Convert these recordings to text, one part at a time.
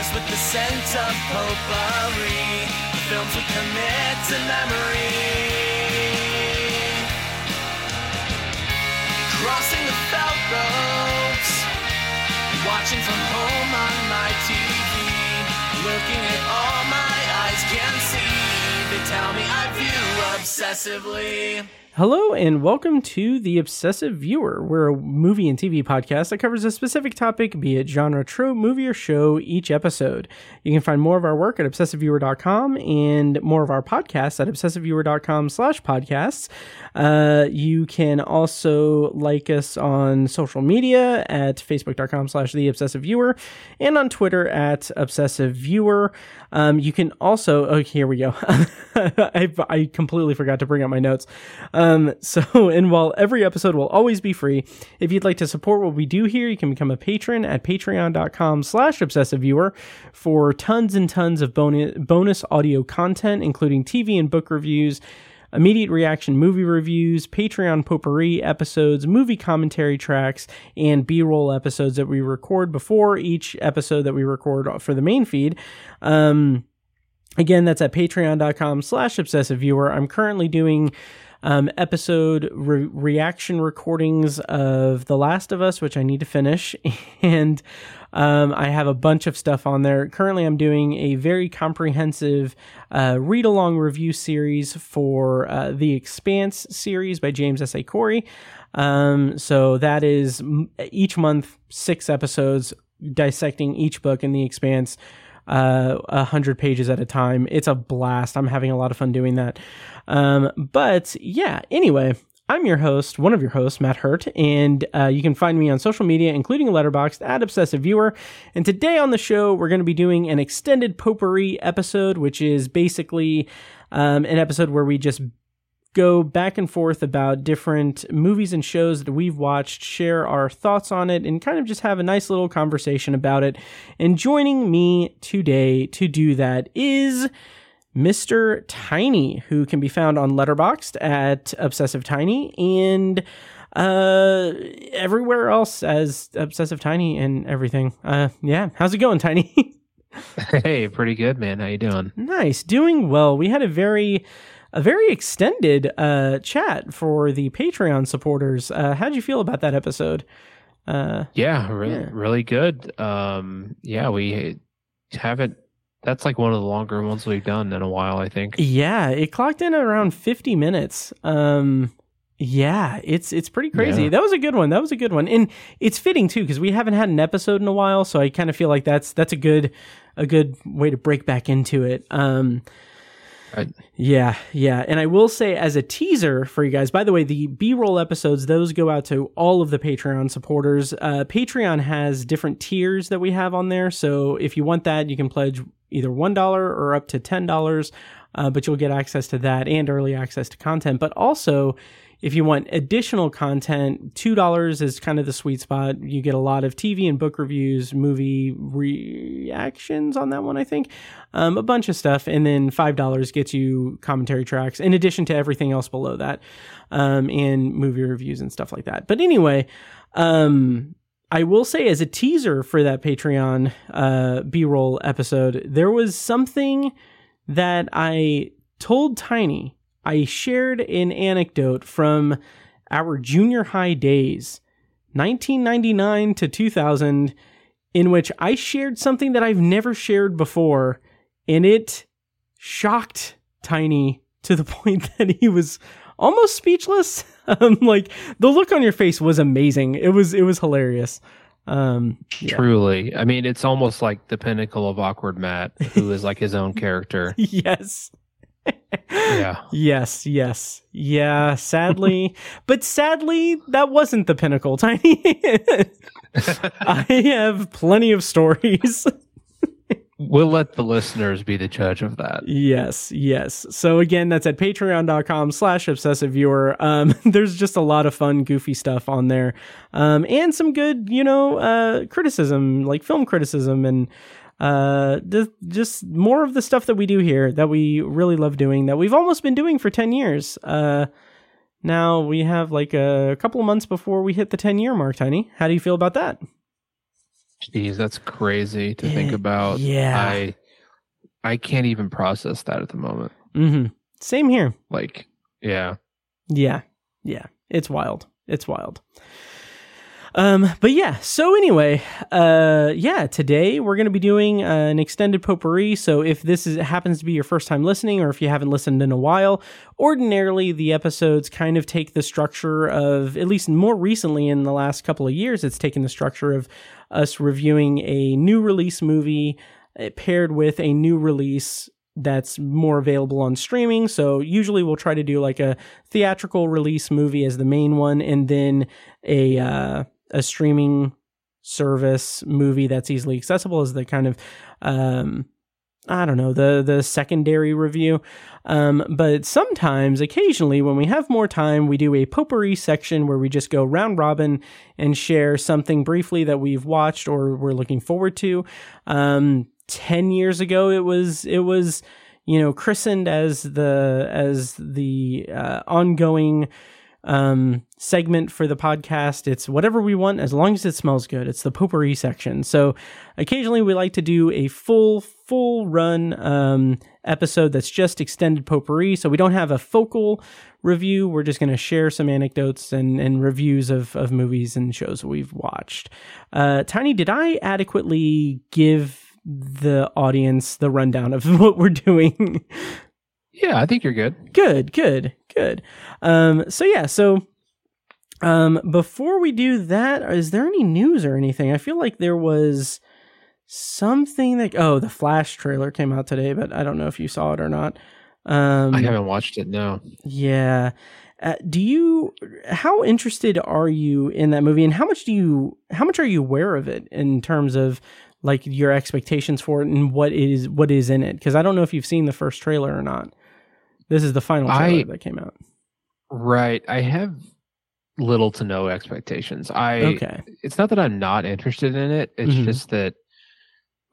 Infused with the scent of potpourri. Films we commit to memory. Crossing the felt ropes. Watching from home on my TV. Looking at all my eyes can see. They tell me I view obsessively. Hello and welcome to The Obsessive Viewer. We're a movie and TV podcast that covers a specific topic, be it genre, trope, movie, or show, each episode. You can find more of our work at obsessiveviewer.com and more of our podcasts at obsessiveviewer.com slash podcasts. Uh, you can also like us on social media at facebook.com slash The Obsessive Viewer and on Twitter at Obsessive Viewer. Um, you can also, oh, here we go. I, I completely forgot to bring up my notes. Um, so, and while every episode will always be free, if you'd like to support what we do here, you can become a patron at patreon.com slash obsessive viewer for tons and tons of bonus, bonus audio content, including TV and book reviews, immediate reaction movie reviews, Patreon potpourri episodes, movie commentary tracks, and B roll episodes that we record before each episode that we record for the main feed. Um, again, that's at patreon.com slash obsessive viewer. I'm currently doing um, episode re- reaction recordings of The Last of Us, which I need to finish. And um, I have a bunch of stuff on there. Currently, I'm doing a very comprehensive uh, read along review series for uh, the Expanse series by James S. A. Corey. Um, so that is m- each month, six episodes dissecting each book in the Expanse uh, a hundred pages at a time. It's a blast. I'm having a lot of fun doing that. Um, but yeah, anyway, I'm your host, one of your hosts, Matt Hurt, and uh, you can find me on social media, including Letterboxd at Obsessive Viewer. And today on the show, we're going to be doing an extended potpourri episode, which is basically um, an episode where we just go back and forth about different movies and shows that we've watched, share our thoughts on it, and kind of just have a nice little conversation about it. And joining me today to do that is Mr. Tiny, who can be found on Letterboxd at Obsessive Tiny and uh everywhere else as Obsessive Tiny and everything. Uh yeah, how's it going, Tiny? Hey, pretty good, man. How you doing? Nice, doing well. We had a very a very extended uh chat for the Patreon supporters. Uh how'd you feel about that episode? Uh Yeah, really, Yeah. really good. Um, yeah, we haven't. That's like one of the longer ones we've done in a while. I think. yeah, it clocked in at around 50 minutes. Um yeah, it's it's pretty crazy. Yeah. That was a good one. That was a good one. And it's fitting too cuz we haven't had an episode in a while, so I kind of feel like that's that's a good a good way to break back into it. Um Right. Yeah, yeah. And I will say as a teaser for you guys, by the way, the B-roll episodes, those go out to all of the Patreon supporters. Uh, Patreon has different tiers that we have on there. So if you want that, you can pledge either $1 or up to $10. Uh, but you'll get access to that and early access to content. But also, if you want additional content, $2 is kind of the sweet spot. You get a lot of TV and book reviews, movie reactions on that one, I think, um, a bunch of stuff. And then $5 gets you commentary tracks in addition to everything else below that, um, and movie reviews and stuff like that. But anyway, um, I will say as a teaser for that Patreon uh, B roll episode, there was something that I told Tiny. I shared an anecdote from our junior high days, 1999 to 2000, in which I shared something that I've never shared before, and it shocked Tiny to the point that he was almost speechless. Um, like the look on your face was amazing. It was it was hilarious. Um, yeah. Truly, I mean, it's almost like the pinnacle of awkward Matt, who is like his own character. yes. Yeah. Yes, yes. Yeah, sadly. but sadly, that wasn't the pinnacle, Tiny. I have plenty of stories. We'll let the listeners be the judge of that. yes, yes. So again, that's at patreon.com slash obsessive viewer. Um, there's just a lot of fun, goofy stuff on there. Um, and some good, you know, uh, criticism, like film criticism and uh, just, just more of the stuff that we do here that we really love doing that we've almost been doing for 10 years. Uh, now we have like a couple of months before we hit the 10 year mark, Tiny. How do you feel about that? Jeez, that's crazy to think about. yeah. I I can't even process that at the moment. hmm Same here. Like, yeah. Yeah. Yeah. It's wild. It's wild. Um, but yeah, so anyway, uh, yeah, today we're going to be doing uh, an extended potpourri. So if this is happens to be your first time listening, or if you haven't listened in a while, ordinarily the episodes kind of take the structure of, at least more recently in the last couple of years, it's taken the structure of us reviewing a new release movie uh, paired with a new release that's more available on streaming. So usually we'll try to do like a theatrical release movie as the main one, and then a uh, a streaming service movie that's easily accessible is the kind of um, I don't know the the secondary review. Um, but sometimes, occasionally, when we have more time, we do a potpourri section where we just go round robin and share something briefly that we've watched or we're looking forward to. Um, Ten years ago, it was it was you know christened as the as the uh, ongoing um, segment for the podcast. It's whatever we want as long as it smells good. It's the potpourri section. So occasionally we like to do a full, full run um, episode that's just extended potpourri. So we don't have a focal review. We're just going to share some anecdotes and, and reviews of, of movies and shows we've watched. Uh, Tiny, did I adequately give the audience the rundown of what we're doing? Yeah, I think you're good. Good, good, good. Um, so yeah, so um, before we do that, is there any news or anything? I feel like there was something that oh, the Flash trailer came out today, but I don't know if you saw it or not. Um, I haven't watched it. No. yeah. Uh, do you? How interested are you in that movie, and how much do you? How much are you aware of it in terms of like your expectations for it and what is what is in it? Because I don't know if you've seen the first trailer or not. This is the final trailer I- that came out. Right. I have little to no expectations. I Okay. it's not that I'm not interested in it. It's Mhm. just that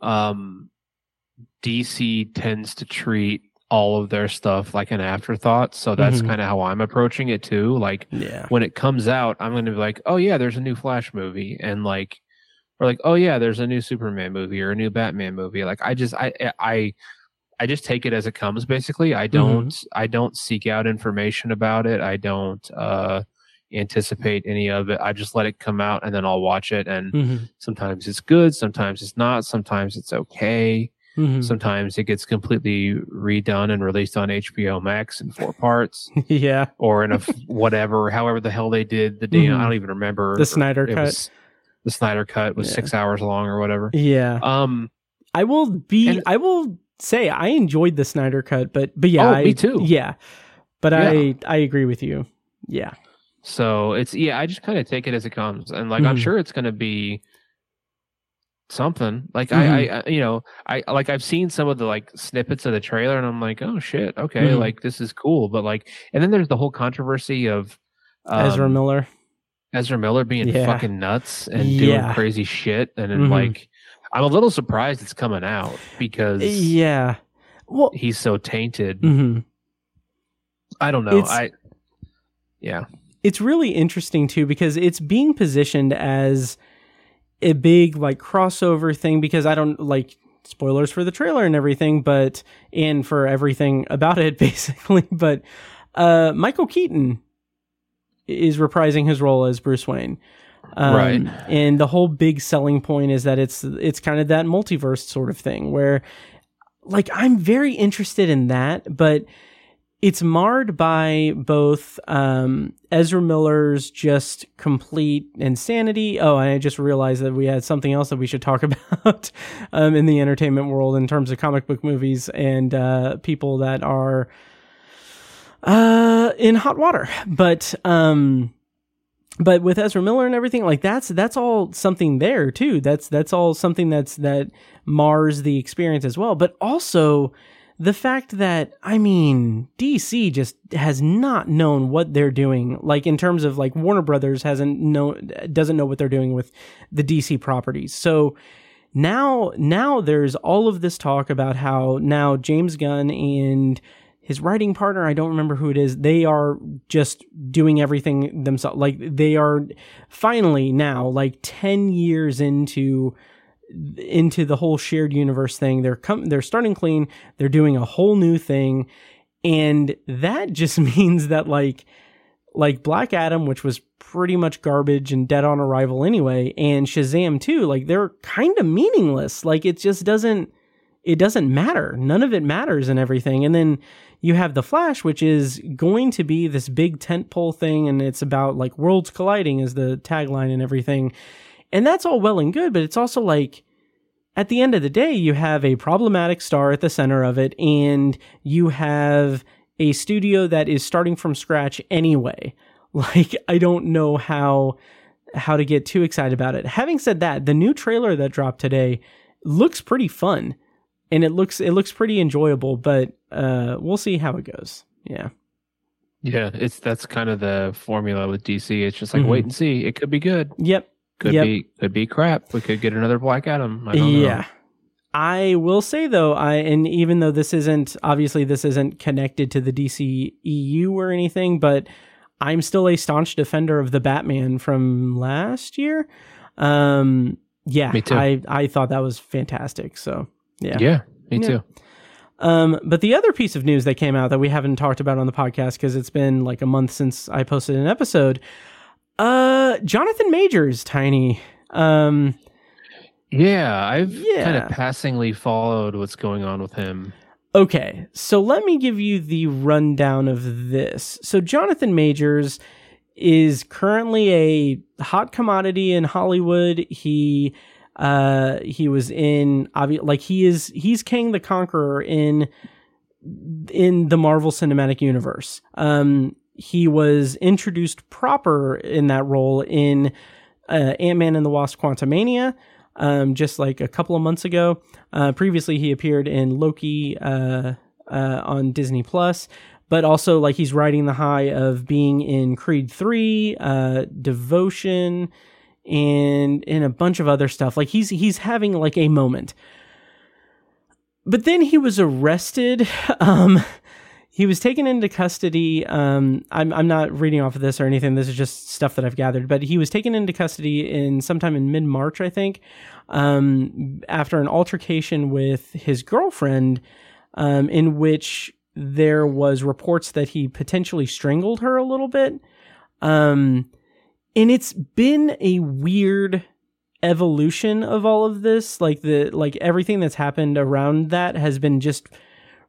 um DC tends to treat all of their stuff like an afterthought. So that's Mhm. kind of how I'm approaching it too. Like Yeah. when it comes out, I'm going to be like, "Oh yeah, there's a new Flash movie." And like or like, "Oh yeah, there's a new Superman movie or a new Batman movie." Like I just I I I just take it as it comes basically. I don't I don't seek out information about it. I don't uh anticipate any of it. I just let it come out and then I'll watch it and Mhm. sometimes it's good, sometimes it's not, sometimes it's okay. Mhm. Sometimes it gets completely redone and released on HBO Max in four parts yeah. or in a f- whatever, however the hell they did the day. Mhm. I don't even remember The Snyder cut. was- the Snyder cut was Yeah. six hours long or whatever. Yeah. Um, I will be. I will say I enjoyed the Snyder cut, but but yeah, Oh, I, me too. Yeah, but Yeah. I I agree with you. Yeah. so it's yeah, I just kind of take it as it comes, and like I'm Mhm. sure it's to be something. Like Mm-hmm. I, I, you know, I like I've seen some of the like snippets of the trailer, and I'm like, oh shit, okay, Mhm. like this is cool. But like, and then there's the whole controversy of um, Ezra Miller. Ezra Miller being Yeah. fucking nuts and Yeah. doing crazy shit, and then Mhm. like, I'm a little surprised it's coming out because Yeah. Well. he's so tainted. mhm. I don't know. It's- I yeah. it's really interesting too because it's being positioned as a big like crossover thing because I don't like spoilers for the trailer and everything but and for everything about it basically but uh Michael Keaton is reprising his role as Bruce Wayne um, Right. and the whole big selling point is that it's it's kind of that multiverse sort of thing where like I'm very interested in that but it's marred by both um, Ezra Miller's just complete insanity. Oh, I just realized that we had something else that we should talk about um, in the entertainment world in terms of comic book movies and uh, people that are uh, in hot water. But um, but with Ezra Miller and everything, like that's that's all something there too. That's that's all something that's that mars the experience as well. But also the fact that I mean DC just has not known what they're doing like in terms of like Warner Brothers hasn't know doesn't know what they're doing with the DC properties. So now now there's all of this talk about how now James Gunn and his writing partner, I don't remember who it is, they are just doing everything themselves. Like they are finally now like 10 years into into the whole shared universe thing. They're com- they're starting clean. They're doing a whole new thing, and that just means that like like Black Adam, which was pretty much garbage and dead on arrival anyway, and Shazam too, like they're kind of meaningless. Like it just doesn't it doesn't matter. None of it matters and everything. And then you have the Flash, which is going to be this big tentpole thing, and it's about like worlds colliding is the tagline and everything. And that's all well and good, but it's also like at the end of the day, you have a problematic star at the center of it, and you have a studio that is starting from scratch anyway. Like, I don't know how how to get too excited about it. Having said that, the new trailer that dropped today looks pretty fun and it looks it looks pretty enjoyable, but uh we'll see how it goes. Yeah. Yeah, it's that's kind of the formula with DC. It's just like Mhm. wait and see. It could be good. Yep. Could Yep. be could be crap. We could get another Black Adam. I don't know. Yeah. I will say though, I and even though this isn't obviously this isn't connected to the DC EU or anything, but I'm still a staunch defender of the Batman from last year. Um yeah, Me too. I I thought that was fantastic. So, yeah. Yeah, me Yeah. too. Um, but the other piece of news that came out that we haven't talked about on the podcast because it's been like a month since I posted an episode. Uh, Jonathan Majors, tiny. Um, Yeah, I've Yeah. kind of passingly followed what's going on with him. okay, so let me give you the rundown of this. So Jonathan Majors is currently a hot commodity in Hollywood. He uh he was in obvi- like he is he's Kang the Conqueror in in the Marvel Cinematic Universe. Um, he was introduced proper in that role in uh, Ant Man and the Wasp: Quantumania, um, just like a couple of months ago. Uh, previously, he appeared in Loki uh, uh, on Disney Plus, but also like he's riding the high of being in Creed Three, uh, Devotion, and in a bunch of other stuff. Like he's he's having like a moment but then he was arrested. Um, he was taken into custody. Um, I'm I'm not reading off of this or anything. This is just stuff that I've gathered. But he was taken into custody in sometime in mid March, I think, um, after an altercation with his girlfriend, um, in which there was reports that he potentially strangled her a little bit. Um, and it's been a weird evolution of all of this. Like the like everything that's happened around that has been just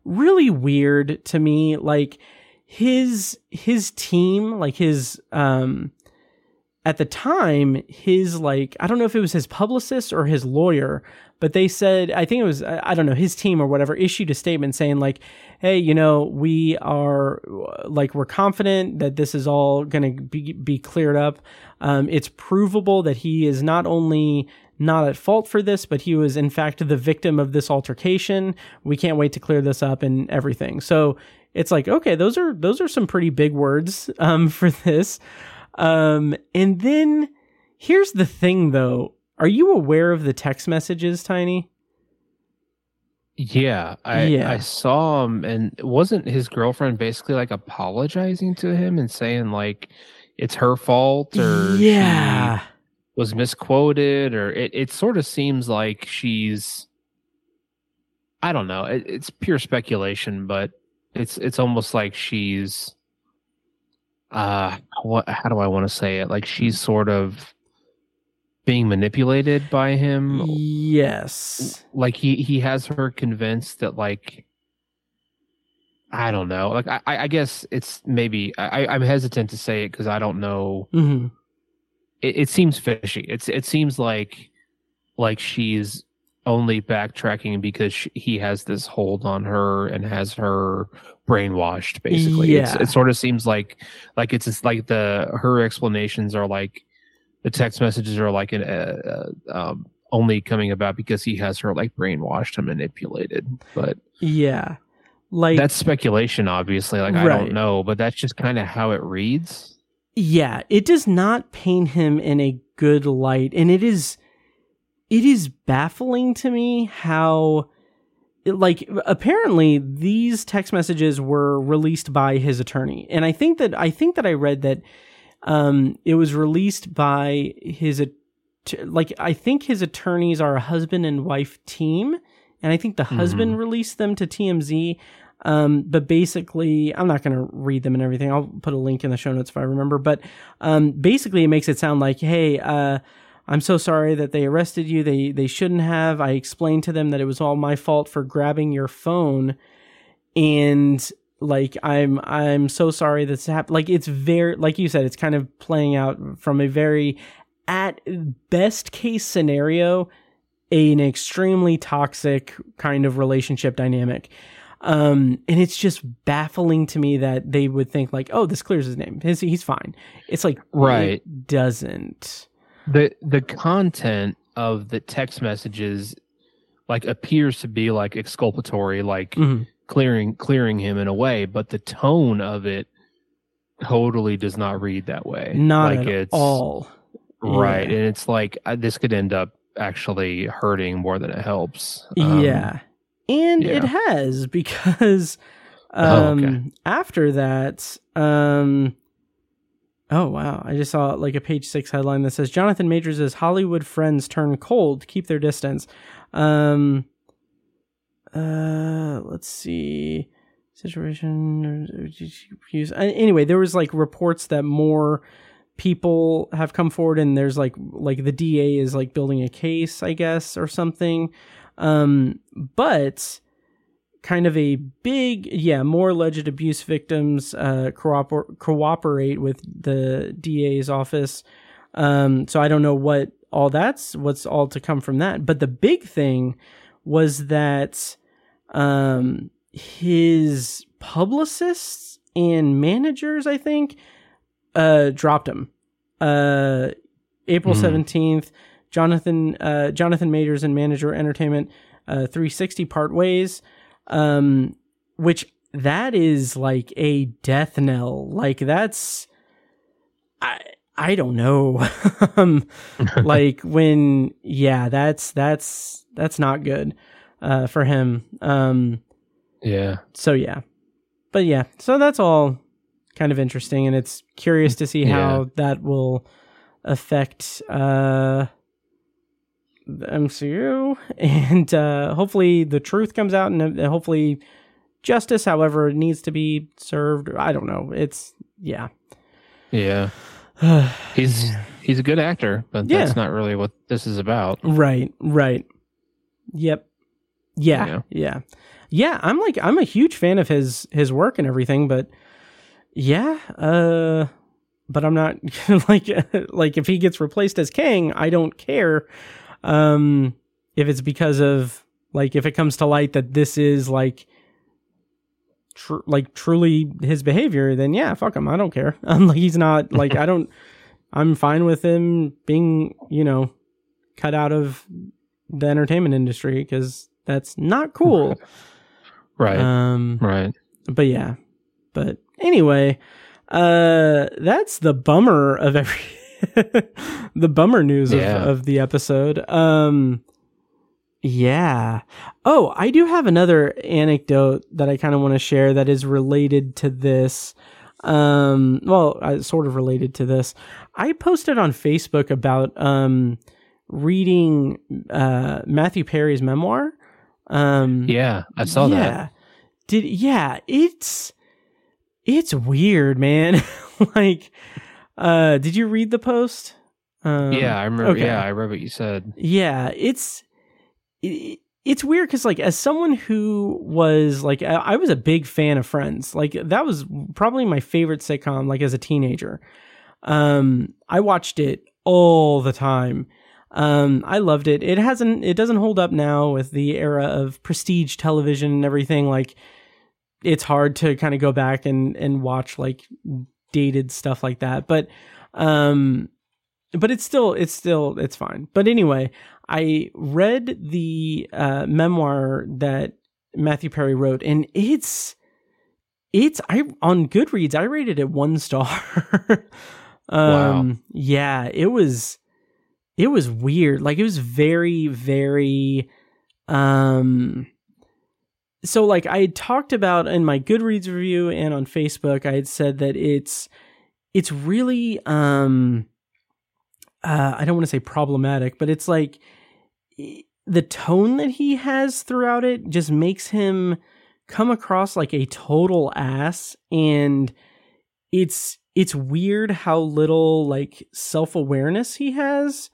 really weird to me. Like his his team like his um at the time his like i don't know if it was his publicist or his lawyer but they said i think it was i I don't know his team or whatever issued a statement saying like hey you know we are like we're confident that this is all going to be, be cleared up um, it's provable that he is not only not at fault for this, but he was in fact the victim of this altercation. We can't wait to clear this up and everything. So it's like, okay, those are those are some pretty big words um, for this. Um, and then here's the thing, though. Are you aware of the text messages, Tiny? Yeah, I Yeah. I saw him, and wasn't his girlfriend basically like apologizing to him and saying like it's her fault or yeah. was misquoted or it, it sort of seems like she's I don't know. It, it's pure speculation, but it's it's almost like she's uh what how do I want to say it? Like she's sort of being manipulated by him Yes. like he he has her convinced that like I don't know. Like I I guess it's maybe I I'm hesitant to say it because I don't know. hmm It, it seems fishy. It's it seems like like she's only backtracking because she, he has this hold on her and has her brainwashed. Basically, it's, Yeah. it sort of seems like like it's, it's like the her explanations are like the text messages are like an uh, uh, um, only coming about because he has her like brainwashed and manipulated. But Yeah. Like that's speculation, obviously. Like I don't know, but that's just kind of how it reads. yeah it does not paint him in a good light and it is it is baffling to me how like apparently these text messages were released by his attorney and i think that i think that i read that um it was released by his like I think his attorneys are a husband and wife team, and I think the husband released them to TMZ. Um, but basically, I'm not going to read them and everything. I'll put a link in the show notes if I remember. But um, basically, it makes it sound like, hey, uh, I'm so sorry that they arrested you. They they shouldn't have. I explained to them that it was all my fault for grabbing your phone, and like I'm I'm so sorry that's happened. Like it's very like you said, it's kind of playing out from a very at best case scenario, an extremely toxic kind of relationship dynamic. Um, and it's just baffling to me that they would think like, oh, this clears his name. His, he's fine. It's like, Right. it doesn't. the the content of the text messages like appears to be like exculpatory like Mhm. Clearing clearing him in a way but the tone of it totally does not read that way Not like at all. right Yeah. and it's like uh, this could end up actually hurting more than it helps Um, yeah. And it has because Oh, um okay. after that um Oh wow, I just saw like a page 6 headline that says Jonathan Majors' Hollywood friends turn cold, keep their distance. Um uh let's see. Situation use anyway there was like reports that more people have come forward and there's like like the DA is like building a case I guess or something. Um but kind of a big yeah more alleged abuse victims uh cooper- cooperate with the DA's office. Um so I don't know what all that's what's all to come from that. But the big thing was that um his publicists and managers i think uh dropped him. Uh april Hmm. 17th jonathan uh jonathan majors and manager entertainment uh 360 part ways um which that is like a death knell. Like that's i i don't know. Um like when yeah that's that's that's not good uh for him. Um yeah. so yeah. But yeah. So that's all kind of interesting and it's curious to see how that will affect uh the MCU and uh hopefully the truth comes out and uh, hopefully justice however it needs to be served. I don't know. It's yeah. Yeah. He's he's a good actor but Yeah. that's not really what this is about. Right, right. Yep. Yeah, Yeah. yeah. Yeah, I'm like I'm a huge fan of his his work and everything, but yeah, uh but I'm not like like if he gets replaced as Kang, I don't care um if it's because of like if it comes to light that this is like tr- like truly his behavior, then yeah, fuck him. I don't care. I'm like he's not like I don't I'm fine with him being, you know, cut out of the entertainment industry because that's not cool. right Um, right but yeah, but anyway, uh, that's the bummer of every the bummer news of, Yeah. of the episode. Um, yeah. Oh, I do have another anecdote that I kind of want to share that is related to this. Um, well, uh, sort of related to this. I posted on Facebook about um reading uh Matthew Perry's memoir. Um, yeah i saw that did yeah, it's it's weird, man. like uh did you read the post? Um, yeah i remember okay. yeah i read what you said Yeah, it's it, it's weird cuz like as someone who was like I, I was a big fan of Friends. Like that was probably my favorite sitcom like as a teenager. Um I watched it all the time. Um I loved it. It hasn't it doesn't hold up now with the era of prestige television and everything like it's hard to kind of go back and and watch like dated stuff like that. But um but it's still it's still it's fine. But anyway, I read the uh, memoir that Matthew Perry wrote, and it's it's I on Goodreads I rated it one star. um, Wow. yeah, it was it was weird. Like it was very very um. So like I had talked about in my Goodreads review and on Facebook, I had said that it's it's really um uh, I don't want to say problematic, but it's like the tone that he has throughout it just makes him come across like a total ass and it's it's weird how little like self-awareness he has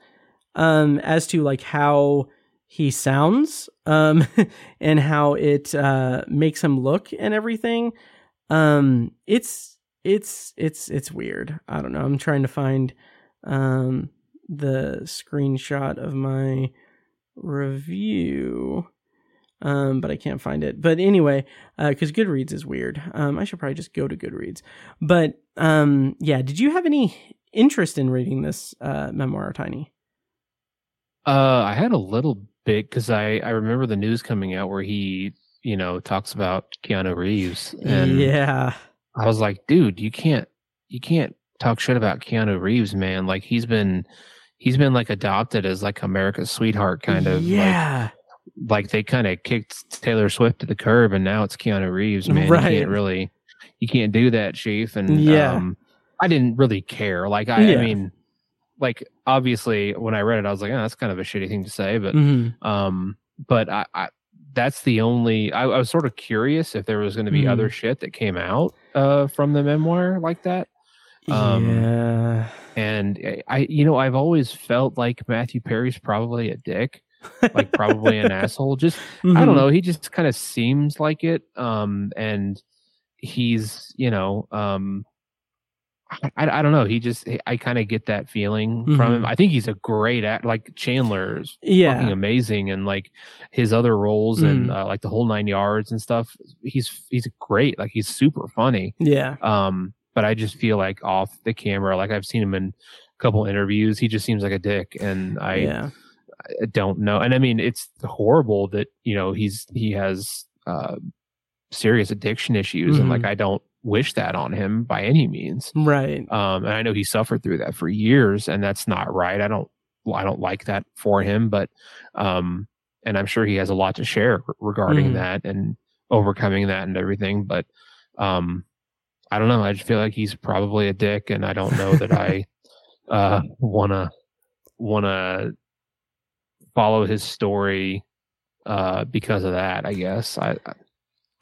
um as to like how he sounds um and how it uh makes him look and everything um it's it's it's it's weird i don't know i'm trying to find um the screenshot of my review um, but I can't find it. But anyway, because uh, Goodreads is weird. Um, I should probably just go to Goodreads. But um, yeah, did you have any interest in reading this uh, memoir, Tiny? Uh, I had a little bit because I I remember the news coming out where he you know talks about Keanu Reeves and yeah, I was like, dude, you can't you can't talk shit about Keanu Reeves, man. Like he's been he's been like adopted as like America's sweetheart kind of yeah. Like, like they kind of kicked Taylor Swift to the curb, and now it's Keanu Reeves. Man, Right. you can't really, you can't do that, Chief. And Yeah. um, I didn't really care. Like I, Yeah. I mean, like obviously when I read it, I was like, oh, that's kind of a shitty thing to say, but Mhm. um, but I, I that's the only. I, I was sort of curious if there was going to be Mhm. other shit that came out uh from the memoir like that. Um, yeah. And I- I, you know, I've always felt like Matthew Perry's probably a dick, like probably an asshole. Just I don't Mhm. know. He just kind of seems like it. Um, and he's, you know, um, I, I don't know. He just, I kind of get that feeling from him. Mhm. I think he's a great act. Like Chandler is fucking Yeah. amazing, and like his other roles and Mhm. uh, like the whole nine yards and stuff. He's he's great. Like he's super funny. Yeah. Um, but I just feel like off the camera, like I've seen him in a couple interviews. He just seems like a dick, and I yeah. I don't know. And I mean, it's horrible that you know he's he has uh, serious addiction issues, and like Mhm. I don't wish that on him by any means. Right. Um, and I know he suffered through that for years, and that's not right. I don't I don't like that for him, but um, and I'm sure he has a lot to share regarding Mhm. that and overcoming that and everything. But um, I don't know. I just feel like he's probably a dick, and I don't know that I uh wanna wanna follow his story uh because of that. I guess I, I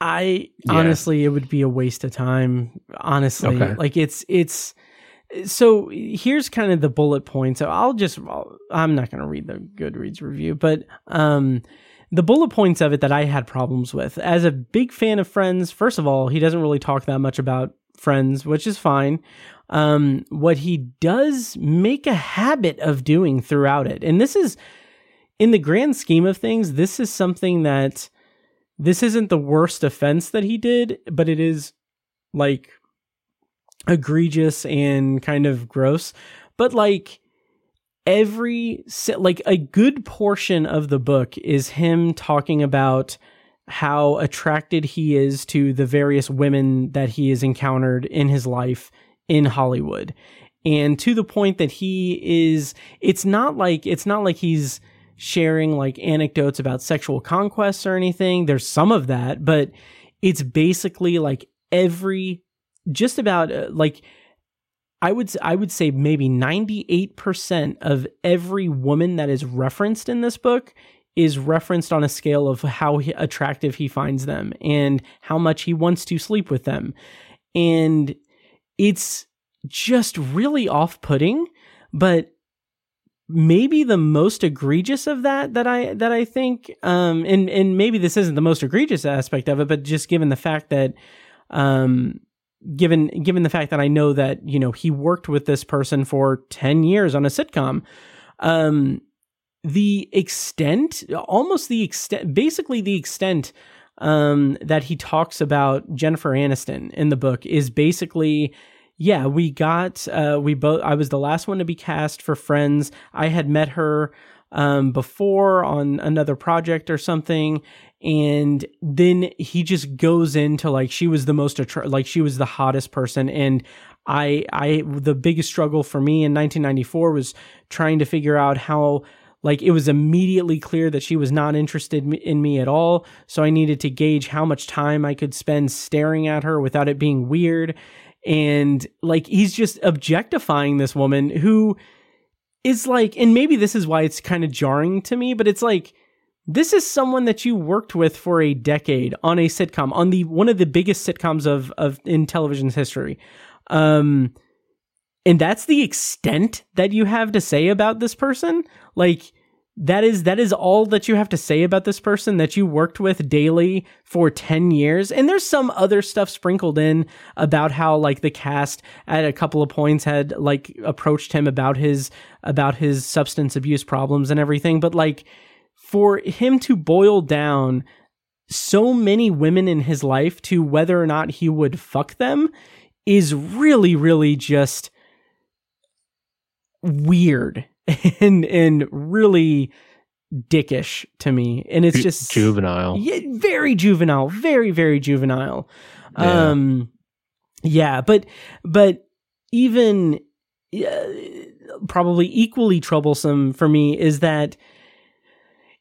I Yeah. honestly, it would be a waste of time. Honestly, Okay. like it's it's. So here's kind of the bullet points. I'll just I'll, I'm not going to read the Goodreads review, but um, the bullet points of it that I had problems with. As a big fan of Friends, first of all, he doesn't really talk that much about Friends, which is fine. Um, what he does make a habit of doing throughout it, and this is in the grand scheme of things, this is something that this isn't the worst offense that he did, but it is like egregious and kind of gross. But like every like a good portion of the book is him talking about how attracted he is to the various women that he has encountered in his life in Hollywood. And to the point that he is it's not like it's not like he's sharing like anecdotes about sexual conquests or anything. There's some of that, but it's basically like every just about uh, like I would I would say maybe 98% of every woman that is referenced in this book is referenced on a scale of how attractive he finds them and how much he wants to sleep with them. And it's just really off-putting, but maybe the most egregious of that that I that I think um and and maybe this isn't the most egregious aspect of it but just given the fact that um given given the fact that I know that you know he worked with this person for 10 years on a sitcom um the extent almost the extent basically the extent um that he talks about Jennifer Aniston in the book is basically yeah, we got uh we both I was the last one to be cast for Friends. I had met her um before on another project or something and then he just goes into like she was the most attra- like she was the hottest person and I I the biggest struggle for me in 1994 was trying to figure out how like it was immediately clear that she was not interested in me at all so i needed to gauge how much time i could spend staring at her without it being weird and like he's just objectifying this woman who is like, and maybe this is why it's kind of jarring to me, but it's like, this is someone that you worked with for a decade on a sitcom, on the one of the biggest sitcoms of of in television's history. Um, and that's the extent that you have to say about this person. Like that is that is all that you have to say about this person that you worked with daily for 10 years. And there's some other stuff sprinkled in about how like the cast at a couple of points had like approached him about his about his substance abuse problems and everything. But like for him to boil down so many women in his life to whether or not he would fuck them is really really just weird and and really dickish to me. And it's just juvenile. yeah, very juvenile very very juvenile. Yeah. um yeah but but even uh, probably equally troublesome for me is that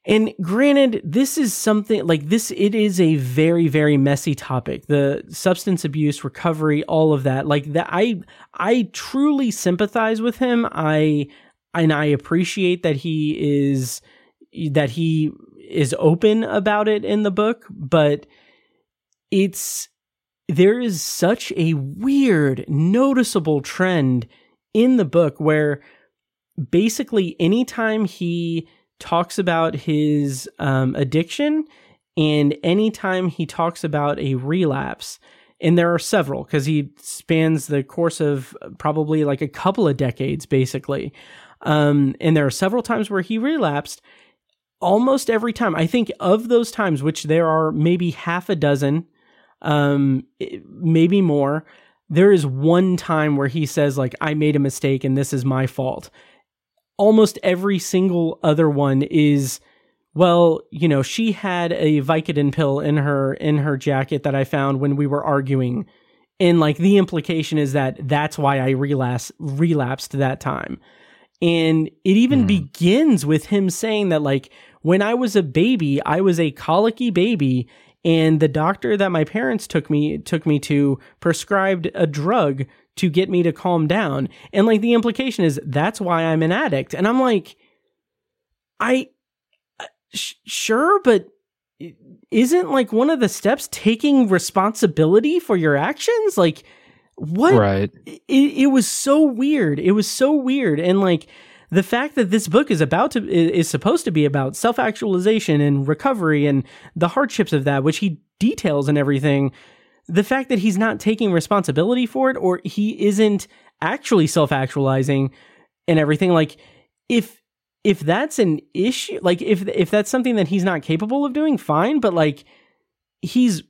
and granted this is something like this it is a very very messy topic. The substance abuse recovery all of that. Like that i i truly sympathize with him. I and i appreciate that he is that he is open about it in the book but it's there is such a weird noticeable trend in the book where basically anytime he talks about his um, addiction and anytime he talks about a relapse and there are several because he spans the course of probably like a couple of decades basically um, and there are several times where he relapsed almost every time. I think of those times which there are maybe half a dozen um, maybe more there is one time where he says like i made a mistake and this is my fault. Almost every single other one is well you know she had a vicodin pill in her in her jacket that i found when we were arguing. And like the implication is that that's why i relapsed relapsed that time and it even Hmm. begins with him saying that like when i was a baby i was a colicky baby and the doctor that my parents took me took me to prescribed a drug to get me to calm down. And like the implication is that's why i'm an addict. And i'm like i uh, sh- sure but isn't like one of the steps taking responsibility for your actions? Like what Right. it, it was so weird. It was so weird. And like the fact that this book is about to is supposed to be about self-actualization and recovery and the hardships of that, which he details and everything. The fact that he's not taking responsibility for it or he isn't actually self-actualizing and everything like if if that's an issue like if if that's something that he's not capable of doing fine but like he's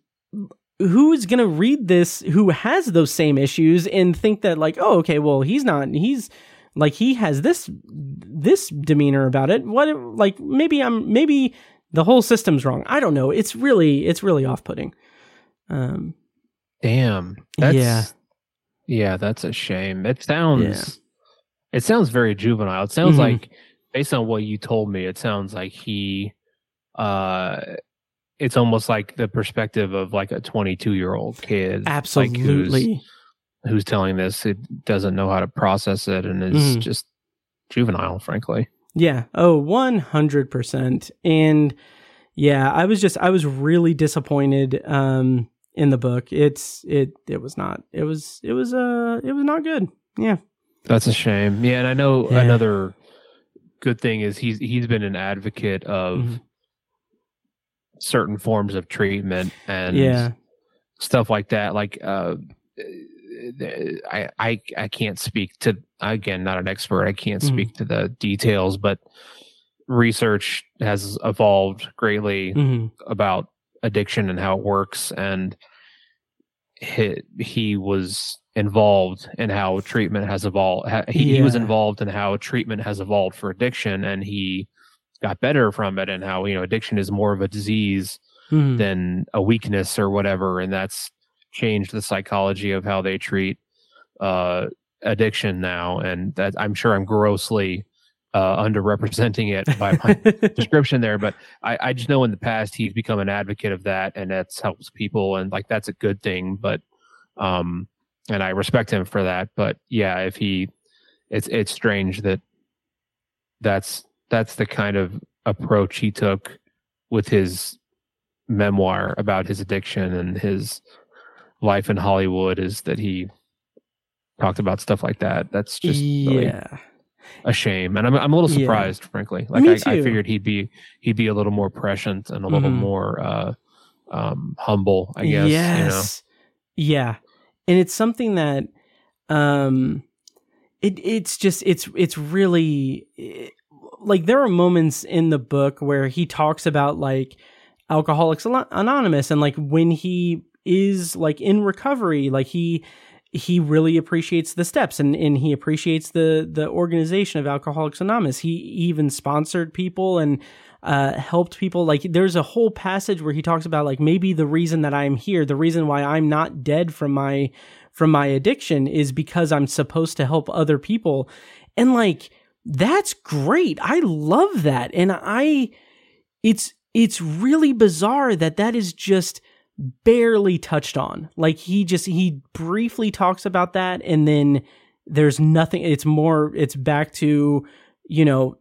who's going to read this who has those same issues and think that like oh okay well he's not he's like he has this this demeanor about it what like maybe i'm maybe the whole system's wrong i don't know it's really it's really off-putting um Damn. That's, Yeah. Yeah, that's a shame. It sounds. It sounds very juvenile. It sounds Mhm. like, based on what you told me, it sounds like he. uh It's almost like the perspective of like a 22 year old kid. like, who's- absolutely who's telling this it doesn't know how to process it and is Mhm. just juvenile frankly Yeah. Oh, 100%. And yeah, I was just I was really disappointed um in the book. It's it it was not. It was it was uh it was not good. Yeah. that's a shame yeah and i know Yeah. another good thing is he's he's been an advocate of Mhm. Certain forms of treatment and Yeah. stuff like that like uh I, I I can't speak to again not an expert I can't Mhm. speak to the details but research has evolved greatly Mhm. about addiction and how it works and he, he was involved in how treatment has evolved he, he was involved in how treatment has evolved for addiction and he got better from it and how you know addiction is more of a disease Mhm. than a weakness or whatever and that's changed the psychology of how they treat uh addiction now and that i'm sure i'm grossly uh underrepresenting it by my description there, but I, I just know in the past he's become an advocate of that and that's helps people and like that's a good thing. But um and I respect him for that. But yeah, if he it's it's strange that that's that's the kind of approach he took with his memoir about his addiction and his life in Hollywood is that he talked about stuff like that. That's just really yeah. a shame, and I'm I'm a little Yeah. surprised, frankly. Like I, I figured he'd be he'd be a little more prescient and a little Mhm. more uh, um, humble. I guess. Yes. Yeah. And it's something that um it it's just it's it's really eh, like there are moments in the book where he talks about like alcoholics anonymous and like when he is like in recovery like he he really appreciates the steps and, and he appreciates the the organization of alcoholics anonymous he even sponsored people and uh, helped people. Like there's a whole passage where he talks about like maybe the reason that I'm here, the reason why I'm not dead from my from my addiction is because I'm supposed to help other people. And like that's great. I love that. And I it's it's really bizarre that that is just barely touched on. Like he just he briefly talks about that and then there's nothing it's more it's back to you know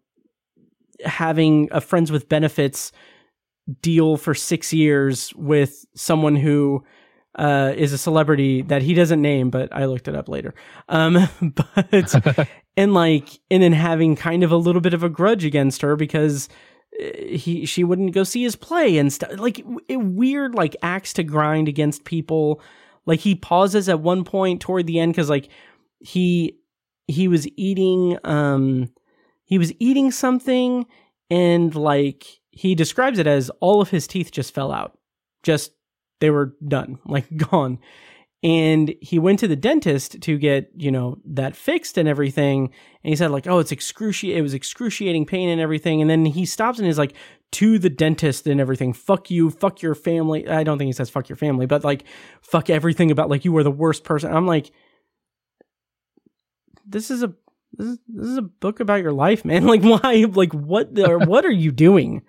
having a friends with benefits deal for 6 years with someone who uh, is a celebrity that he doesn't name, but I looked it up later. Um, but and like, and then having kind of a little bit of a grudge against her because uh, he she wouldn't go see his play and stuff. Like it, weird, like acts to grind against people. Like he pauses at one point toward the end because like he he was eating um he was eating something and like he describes it as all of his teeth just fell out just they were done like gone. And he went to the dentist to get you know that fixed and everything. And he said like oh it's excruciating it was excruciating pain and everything. And then he stops and is like to the dentist and everything. Fuck you fuck your family. I don't think he says fuck your family but like fuck everything about like you were the worst person. I'm like this is a this is, this is a book about your life man. Like why like what or what are you doing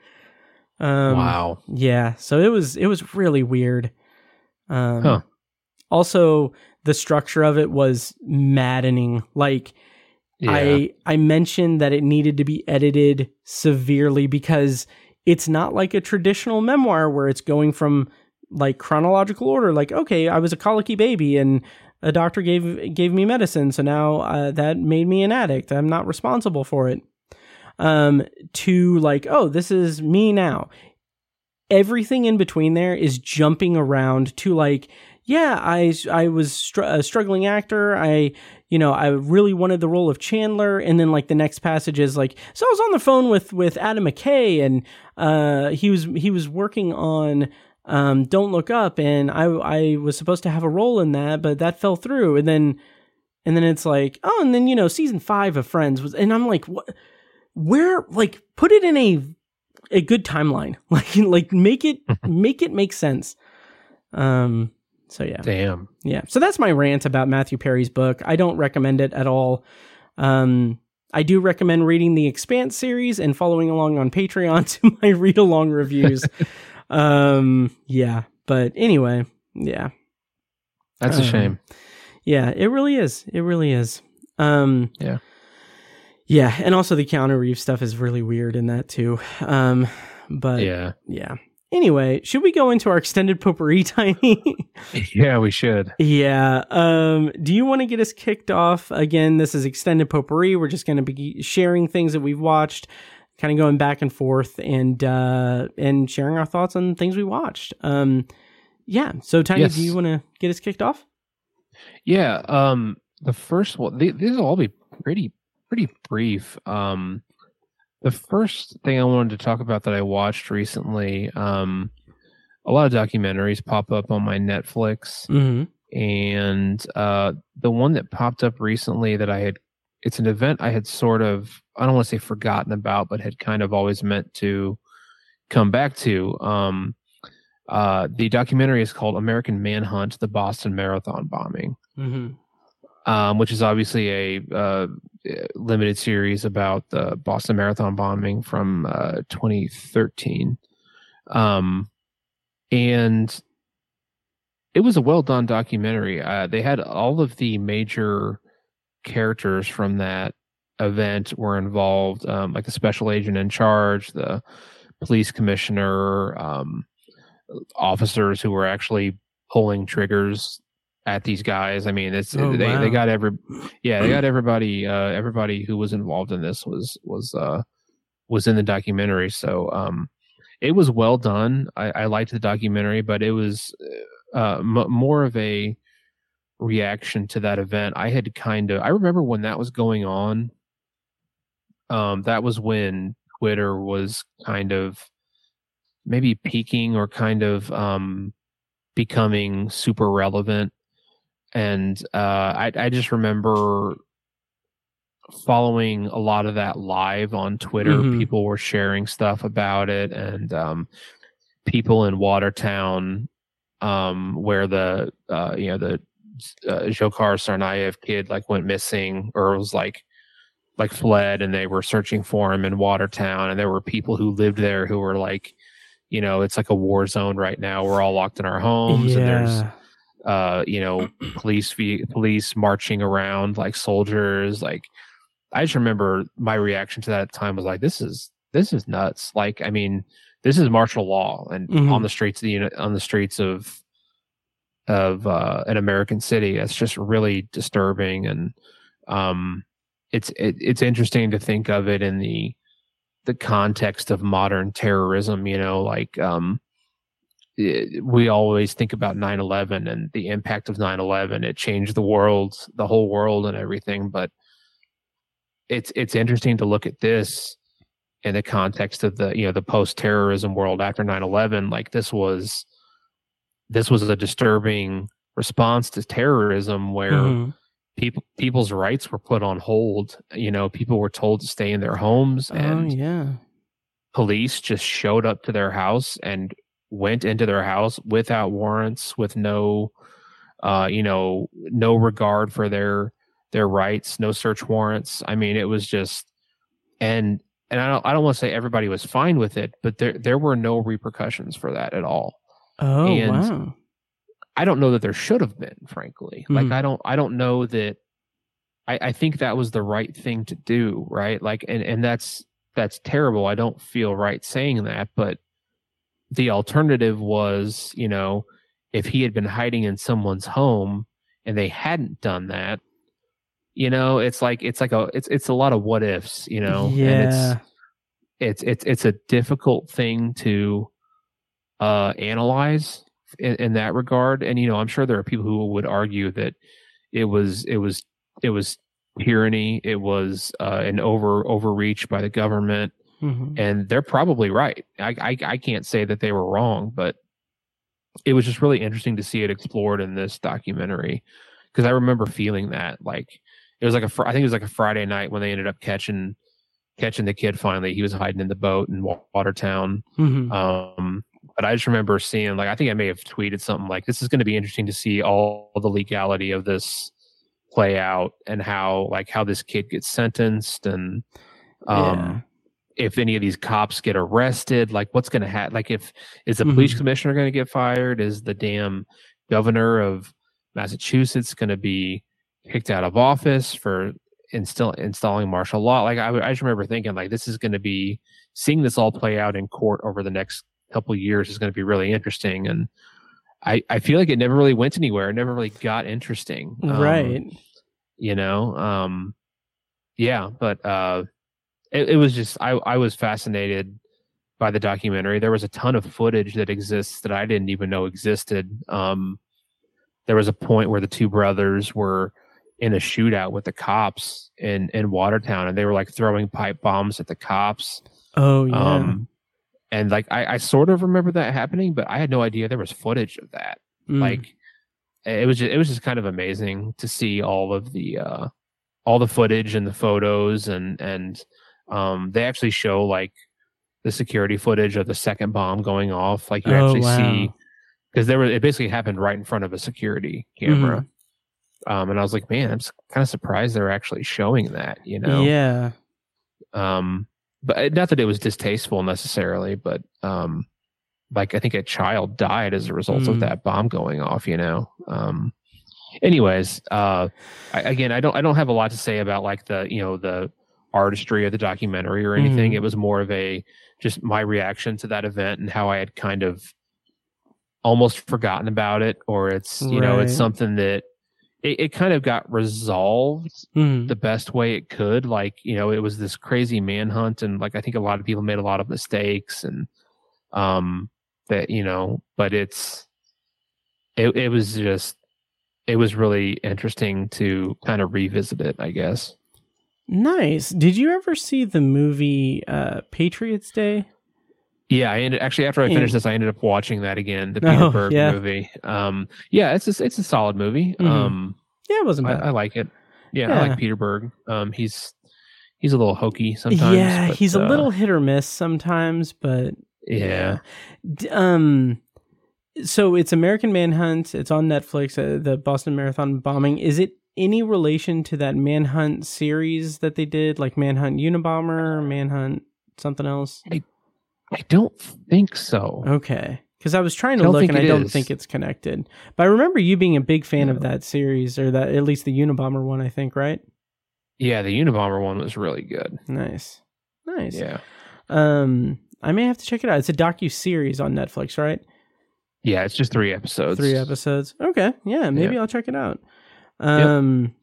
um wow. yeah, so it was it was really weird. Um Huh. also the structure of it was maddening. Like Yeah. I I mentioned that it needed to be edited severely because it's not like a traditional memoir where it's going from like chronological order like okay, I was a colicky baby and a doctor gave gave me medicine so now uh, that made me an addict. I'm not responsible for it um, to like, oh, this is me now. Everything in between there is jumping around to like, yeah, I I was str- a struggling actor. I you know I really wanted the role of Chandler, and then like the next passage is like, so I was on the phone with with Adam McKay, and uh, he was he was working on um, Don't Look Up, and I I was supposed to have a role in that, but that fell through, and then and then it's like, oh, and then you know season five of Friends was, and I'm like, what? Where like put it in a a good timeline like like make it make it make sense um so yeah Damn. yeah so that's my rant about matthew perry's book i don't recommend it at all um i do recommend reading the expanse series and following along on patreon to my read along reviews um yeah but anyway yeah That's a Um, shame. yeah, it really is. It really is. Um Yeah. Yeah, and also the Keanu Reeves stuff is really weird in that too. Um but yeah. Yeah. Anyway, should we go into our extended potpourri tiny? Yeah, we should. yeah. Um do you want to get us kicked off? Again, this is extended potpourri. We're just going to be sharing things that we've watched, kind of going back and forth and uh and sharing our thoughts on things we watched. Um yeah, so Tiny, Yes. do you want to get us kicked off? Yeah. Um, the first one, th- these will all be pretty, pretty brief. Um, the first thing I wanted to talk about that I watched recently, um, a lot of documentaries pop up on my Netflix, Mhm. and uh, the one that popped up recently that I had, it's an event I had sort of, I don't want to say forgotten about, but had kind of always meant to come back to. Um, uh, the documentary is called American Manhunt: The Boston Marathon Bombing Mhm. Um, which is obviously a uh, limited series about the Boston Marathon bombing from uh, 2013. Um, and it was a well done documentary. Uh, they had all of the major characters from that event were involved, um, like the special agent in charge, the police commissioner, um, officers who were actually pulling triggers at these guys. I mean, it's Oh, they wow. they got every yeah they got everybody uh, everybody who was involved in this was was uh, was in the documentary. So um, it was well done. I, I liked the documentary, but it was uh, m- more of a reaction to that event. I had kind of I remember when that was going on. Um, that was when Twitter was kind of maybe peaking or kind of um, becoming super relevant. And uh, I, I just remember following a lot of that live on Twitter. Mhm. People were sharing stuff about it, and um, people in Watertown, um, where the uh, you know the uh, Dzhokhar Tsarnaev kid like went missing or was like like fled, and they were searching for him in Watertown, and there were people who lived there who were like, you know, it's like a war zone right now. We're all locked in our homes, and there's yeah. Uh you know police police marching around like soldiers like i just remember my reaction to that at the time was like this is this is nuts like i mean this is martial law and Mhm. on the streets of the on the streets of of uh an american city it's just really disturbing and um it's it, it's interesting to think of it in the the context of modern terrorism you know like um we always think about 9-11 and the impact of 9-11 it changed the world the whole world and everything but it's it's interesting to look at this in the context of the you know the post-terrorism world after 9-11 like this was this was a disturbing response to terrorism where Mhm. people people's rights were put on hold you know people were told to stay in their homes Oh and yeah. police just showed up to their house and went into their house without warrants with no uh you know no regard for their their rights no search warrants i mean it was just and and i don't i don't want to say everybody was fine with it but there there were no repercussions for that at all Oh And- wow. I don't know that there should have been, frankly. Like Mhm. I don't I don't know that I, I think that was the right thing to do, right? Like and, and that's that's terrible. I don't feel right saying that, but the alternative was, you know, if he had been hiding in someone's home and they hadn't done that, you know, it's like it's like a it's it's a lot of what ifs, you know. And yeah. it's it's it's it's a difficult thing to uh analyze in, in that regard and you know i'm sure there are people who would argue that it was it was it was tyranny it was uh, an over overreach by the government Mhm. and they're probably right. I, I i can't say that they were wrong but it was just really interesting to see it explored in this documentary. Because i remember feeling that like it was like a i think it was like a friday night when they ended up catching catching the kid finally. He was hiding in the boat in Wa- watertown. Mhm. um, but I just remember seeing like I think I may have tweeted something like this is going to be interesting to see all the legality of this play out and how like how this kid gets sentenced and um if any of these cops get arrested like what's going to happen like if is the police Mhm. commissioner going to get fired is the damn governor of Massachusetts going to be kicked out of office for instill installing martial law like I, I just remember thinking like this is going to be seeing this all play out in court over the next couple years is going to be really interesting and I, I feel like it never really went anywhere. It never really got interesting. Um, right. You know, um, yeah, but uh, it, it was just I, I was fascinated by the documentary. There was a ton of footage that exists that I didn't even know existed. Um, there was a point where the two brothers were in a shootout with the cops in in Watertown, and they were like throwing pipe bombs at the cops. Oh yeah. Um, and like I, I sort of remember that happening, but I had no idea there was footage of that. Mm. Like it was just it was just kind of amazing to see all of the uh all the footage and the photos and and um they actually show like the security footage of the second bomb going off. Like you Oh, actually wow. see because there were it basically happened right in front of a security camera. Um and I was like, man, I'm kind of surprised they're actually showing that, you know Yeah. um but uh, not that it was distasteful necessarily but um like i think a child died as a result Mm. of that bomb going off you know um anyways uh I, again i don't i don't have a lot to say about like the you know the artistry of the documentary or anything. Mhm. It was more of a just my reaction to that event and how I had kind of almost forgotten about it, or it's you know it's something that it, it kind of got resolved Mhm. the best way it could. Like, you know, it was this crazy manhunt and like I think a lot of people made a lot of mistakes and um that, you know, but it's it it was just it was really interesting to kind of revisit it, I guess. Nice. Did you ever see the movie uh, Patriots Day? Yeah, I ended actually after I Yeah. finished this, I ended up watching that again, the Oh, Peter Berg yeah. movie. Um, yeah, it's a, it's a solid movie. Mhm. Um, Yeah, it wasn't I, bad. I like it. Yeah, I like Peter Berg. Um, he's he's a little hokey sometimes. yeah, but, he's a uh, little hit or miss sometimes, but yeah. Um so it's American Manhunt. It's on Netflix. Uh, the Boston Marathon bombing. Is it any relation to that Manhunt series that they did, like Manhunt Unabomber, Manhunt something else? I don't think so. Okay, because I was trying to look and I don't is. think it's connected. But I remember you being a big fan of that series, or that at least the Unabomber one. I think right. Yeah, the Unabomber one was really good. Nice, nice. Yeah. Um, I may have to check it out. It's a docu series on Netflix, right? Yeah, it's just three episodes. Three episodes. Okay. Yeah, maybe I'll check it out. Um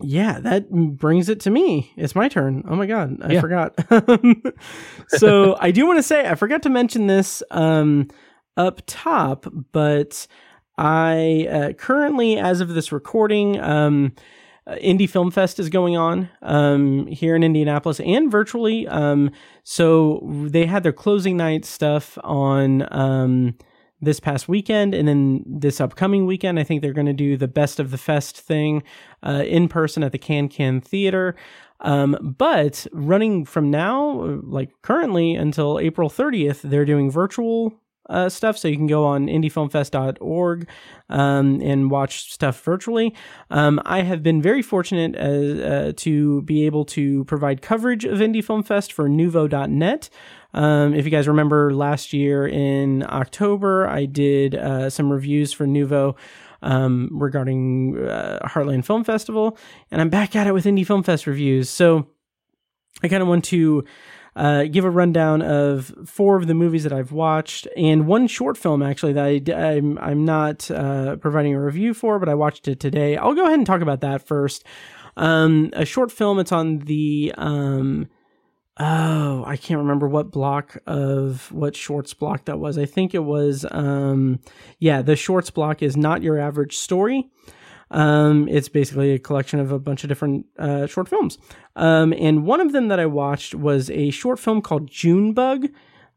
yeah, that brings it to me. It's my turn. Oh my god, I Yeah. forgot. so, I do want to say I forgot to mention this um up top, but I uh, currently as of this recording um uh, Indy Film Fest is going on um, here in Indianapolis and virtually. Um, so they had their closing night stuff on um, this past weekend, and then this upcoming weekend, I think they're going to do the best of the fest thing uh, in person at the Kan-Kan Theater. Um, but running from now, uh, like currently until April 30th, they're doing virtual uh, stuff. So you can go on indyfilmfest.org um, and watch stuff virtually. Um, I have been very fortunate as, uh, to be able to provide coverage of Indy Film Fest for Nuvo.net. Um, if you guys remember last year in October, I did uh, some reviews for Nuvo um, regarding uh, Heartland Film Festival, and I'm back at it with Indy Film Fest reviews. So I kind of want to uh, give a rundown of four of the movies that I've watched and one short film actually that I, am I'm not uh, providing a review for, but I watched it today. I'll go ahead and talk about that first. Um, a short film. It's on the um, oh I can't remember what block of what shorts block that was. I think it was um, yeah the shorts block is not your average story. Um, it's basically a collection of a bunch of different uh, short films. Um, and one of them that I watched was a short film called Junebug.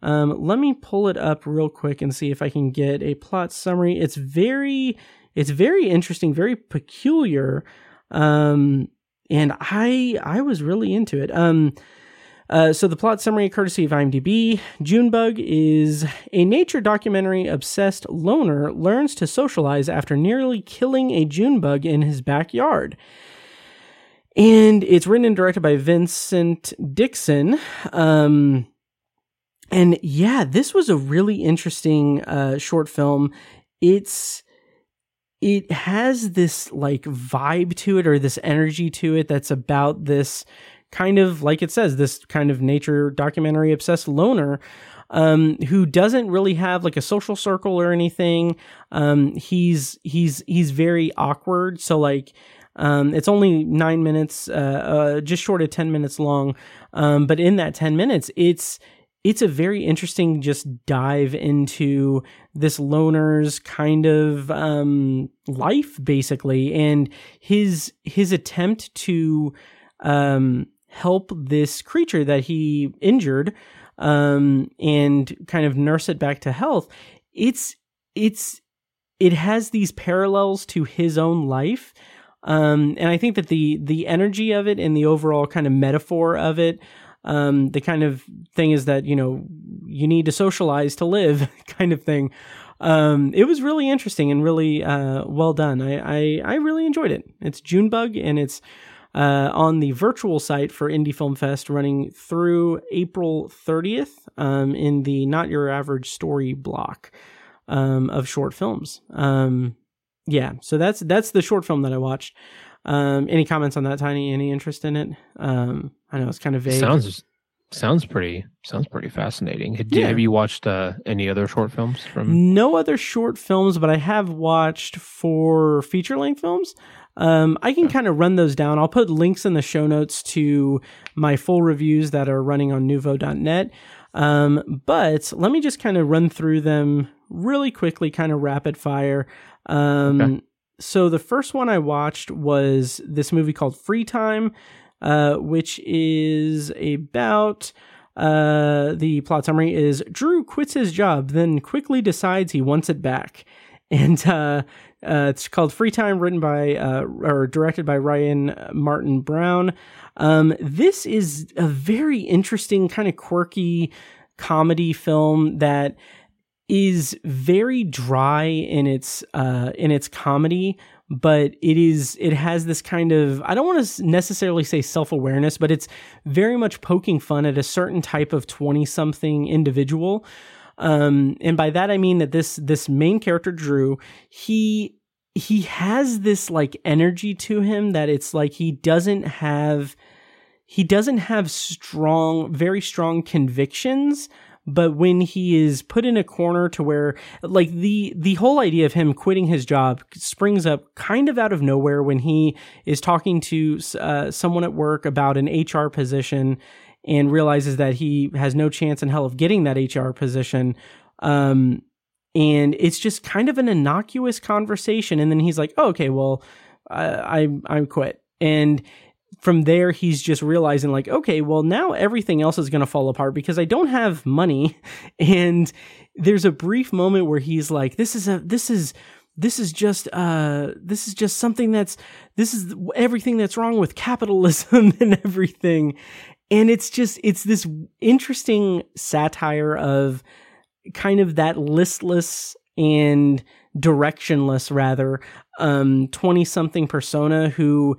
Um, let me pull it up real quick and see if I can get a plot summary. It's very, it's very interesting, very peculiar. Um, and I, I was really into it. Um, uh, so the plot summary, courtesy of IMDb, Junebug is a nature documentary obsessed loner learns to socialize after nearly killing a Junebug in his backyard. And it's written and directed by Vincent Dixon. Um, and yeah, this was a really interesting uh, short film. It's it has this like vibe to it or this energy to it that's about this kind of like it says this kind of nature documentary obsessed loner um, who doesn't really have like a social circle or anything. Um, he's he's he's very awkward. So like um, it's only nine minutes, uh, uh, just short of ten minutes long. Um, but in that ten minutes, it's it's a very interesting just dive into this loner's kind of um, life basically and his his attempt to um, help this creature that he injured um, and kind of nurse it back to health it's it's it has these parallels to his own life. Um, and i think that the the energy of it and the overall kind of metaphor of it um, the kind of thing is that you know you need to socialize to live kind of thing. Um, it was really interesting and really uh, well done. I, I i really enjoyed it. It's junebug and it's uh, on the virtual site for indy film fest running through april 30th um, in the not your average story block um, of short films um, yeah so that's that's the short film that i watched Um, any comments on that, Tiny? Any interest in it? Um, I know it's kind of vague. Sounds sounds pretty sounds pretty fascinating. Have- Yeah. Have you watched uh, any other short films from? No other short films, but I have watched four feature length films. Um, I can kind of run those down. I'll put links in the show notes to my full reviews that are running on Nuvo.net. Um, but let me just kind of run through them really quickly, kind of rapid fire. Um, Okay. So the first one I watched was this movie called Free Time, uh, which is about uh, the plot summary is Drew quits his job, then quickly decides he wants it back. And uh, uh, it's called Free Time, written by uh, or directed by Ryan Martin Brown. Um, this is a very interesting, kind of quirky comedy film that is very dry in its uh, in its comedy, but it is it has this kind of I don't want to necessarily say self awareness, but it's very much poking fun at a certain type of twenty something individual. Um, and by that I mean that this this main character Drew he he has this like energy to him that it's like he doesn't have he doesn't have strong very strong convictions but when he is put in a corner to where like the the whole idea of him quitting his job springs up kind of out of nowhere when he is talking to uh, someone at work about an HR position and realizes that he has no chance in hell of getting that HR position. Um and it's just kind of an innocuous conversation. And then he's like oh, okay well I I I quit. And from there he's just realizing like okay well now everything else is going to fall apart because i don't have money. And there's a brief moment where he's like this is a this is this is just uh this is just something that's this is everything that's wrong with capitalism and everything and it's just it's this interesting satire of kind of that listless and directionless rather um 20 something persona who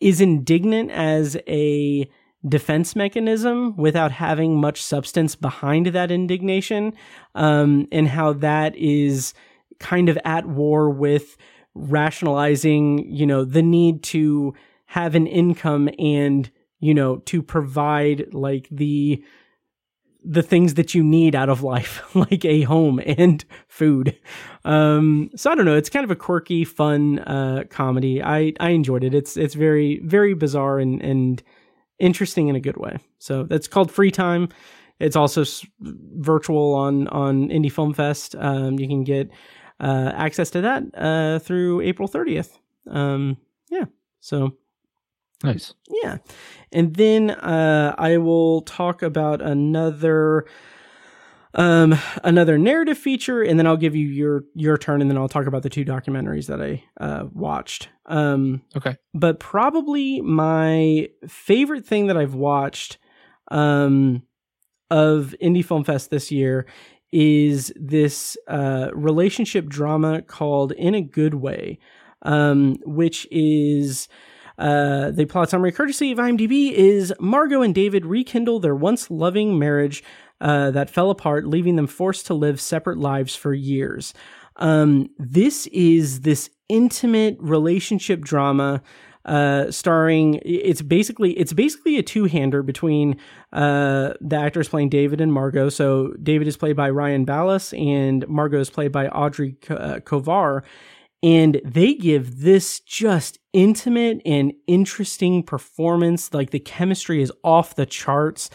is indignant as a defense mechanism without having much substance behind that indignation um, and how that is kind of at war with rationalizing you know the need to have an income and you know to provide like the the things that you need out of life like a home and food. Um so i don't know it's kind of a quirky fun uh comedy. I i enjoyed it. It's it's very very bizarre and and interesting in a good way. So that's called free time. It's also s- virtual on on indy film fest. Um you can get uh access to that uh through april 30th um yeah so Nice. yeah. And then uh, I will talk about another um another narrative feature and then I'll give you your your turn and then I'll talk about the two documentaries that I uh watched. Um Okay. but probably my favorite thing that I've watched um of Indy Film Fest this year is this uh relationship drama called In a Good Way um which is uh, the plot summary, courtesy of IMDb, is Margot and David rekindle their once loving marriage uh, that fell apart, leaving them forced to live separate lives for years. Um, this is this intimate relationship drama uh, starring. It's basically it's basically a two hander between uh, the actors playing David and Margot. So David is played by Ryan Ballas, and Margot is played by Audrey uh, Kovar and they give this just intimate and interesting performance. Like the chemistry is off the charts.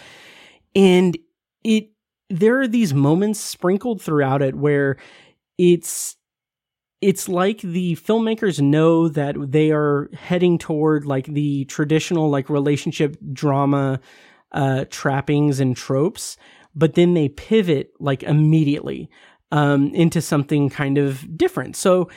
And it there are these moments sprinkled throughout it where it's it's like the filmmakers know that they are heading toward like the traditional like relationship drama uh trappings and tropes but then they pivot like immediately um into something kind of different. So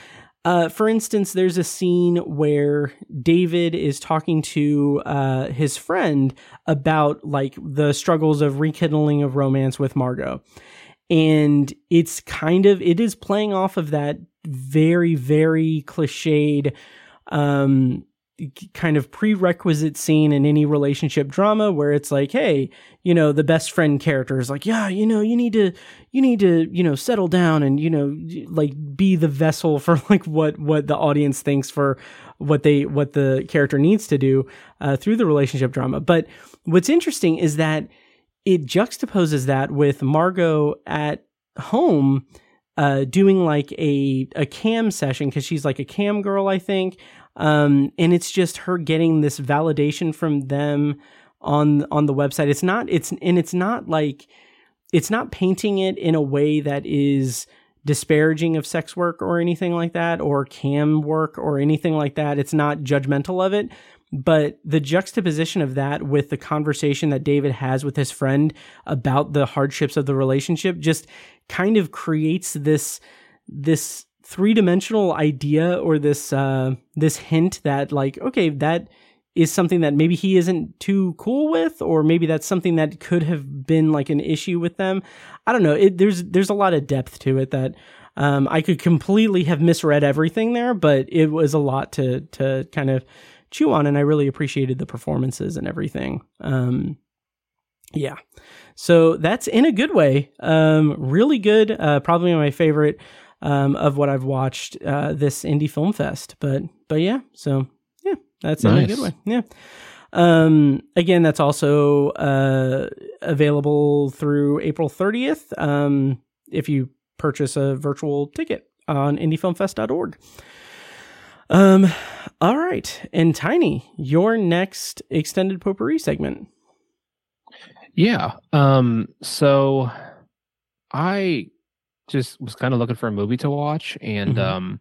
uh, for instance, there's a scene where David is talking to uh, his friend about like the struggles of rekindling of romance with Margot, and it's kind of it is playing off of that very very cliched um kind of prerequisite scene in any relationship drama where it's like hey you know the best friend character is like yeah you know you need to you need to you know settle down and you know like be the vessel for like what what the audience thinks for what they what the character needs to do uh, through the relationship drama. But what's interesting is that it juxtaposes that with Margot at home uh, doing like a a cam session because she's like a cam girl, I think. Um, and it's just her getting this validation from them on on the website. It's not it's and it's not like it's not painting it in a way that is disparaging of sex work or anything like that or cam work or anything like that. It's not judgmental of it, but the juxtaposition of that with the conversation that David has with his friend about the hardships of the relationship just kind of creates this this three-dimensional idea or this uh this hint that like okay, that is something that maybe he isn't too cool with, or maybe that's something that could have been like an issue with them. I don't know. It, there's there's a lot of depth to it that um, I could completely have misread everything there, but it was a lot to to kind of chew on, and I really appreciated the performances and everything. Um, yeah, so that's in a good way. Um, really good. Uh, probably my favorite um, of what I've watched uh, this indy film fest. But but yeah, so yeah, that's nice. a good one. Yeah. Um, again, that's also uh, available through April 30th um, if you purchase a virtual ticket on indyfilmfest.org. Um, all right. And Tiny, your next extended potpourri segment. Yeah. Um, so I just was kind of looking for a movie to watch and mm-hmm. um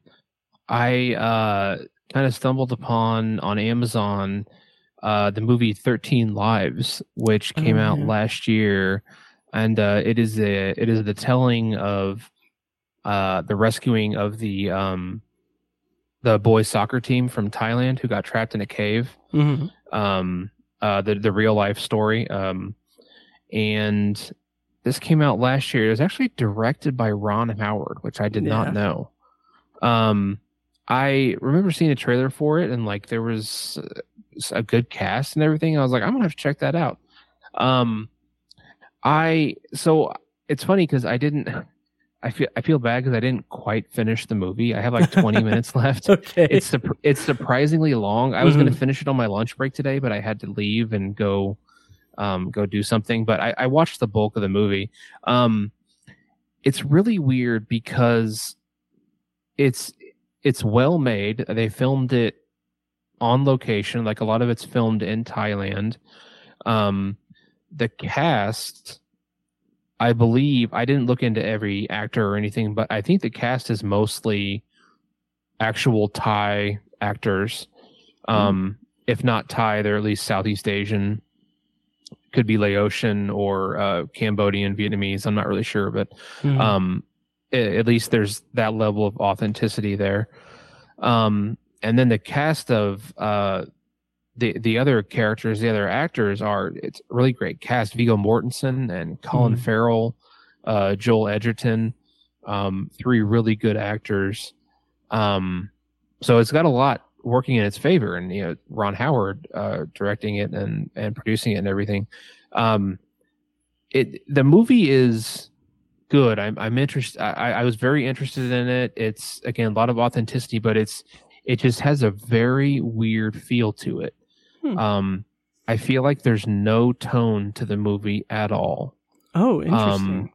I uh kind of stumbled upon on Amazon uh, the movie 13 Lives, which came oh, out yeah. last year. And uh, it is a it is the telling of uh, the rescuing of the um, the boys soccer team from Thailand who got trapped in a cave. Mm-hmm. Um, uh, the the real life story. Um, and this came out last year. It was actually directed by Ron Howard, which I did yeah. not know. Um, I remember seeing a trailer for it and like there was a good cast and everything. I was like, I'm gonna have to check that out. Um, I so it's funny because I didn't. I feel I feel bad because I didn't quite finish the movie. I have like 20 minutes left. Okay. It's it's surprisingly long. I was mm-hmm. going to finish it on my lunch break today, but I had to leave and go um, go do something. But I, I watched the bulk of the movie. Um, it's really weird because it's it's well made. They filmed it on location. Like a lot of it's filmed in Thailand. Um, the cast, I believe, I didn't look into every actor or anything, but I think the cast is mostly actual Thai actors. Um, mm. If not Thai, they're at least Southeast Asian. Could be Laotian or uh, Cambodian, Vietnamese. I'm not really sure, but mm. um, at least there's that level of authenticity there. Um, and then the cast of uh, the the other characters, the other actors are it's really great cast. Viggo Mortensen and Colin mm. Farrell, uh, Joel Edgerton, um, three really good actors. Um, so it's got a lot working in its favor, and you know Ron Howard uh, directing it and and producing it and everything. Um, it the movie is good. I'm I'm interested. I, I was very interested in it. It's again a lot of authenticity, but it's it just has a very weird feel to it. Hmm. Um, I feel like there's no tone to the movie at all. Oh, interesting. Um,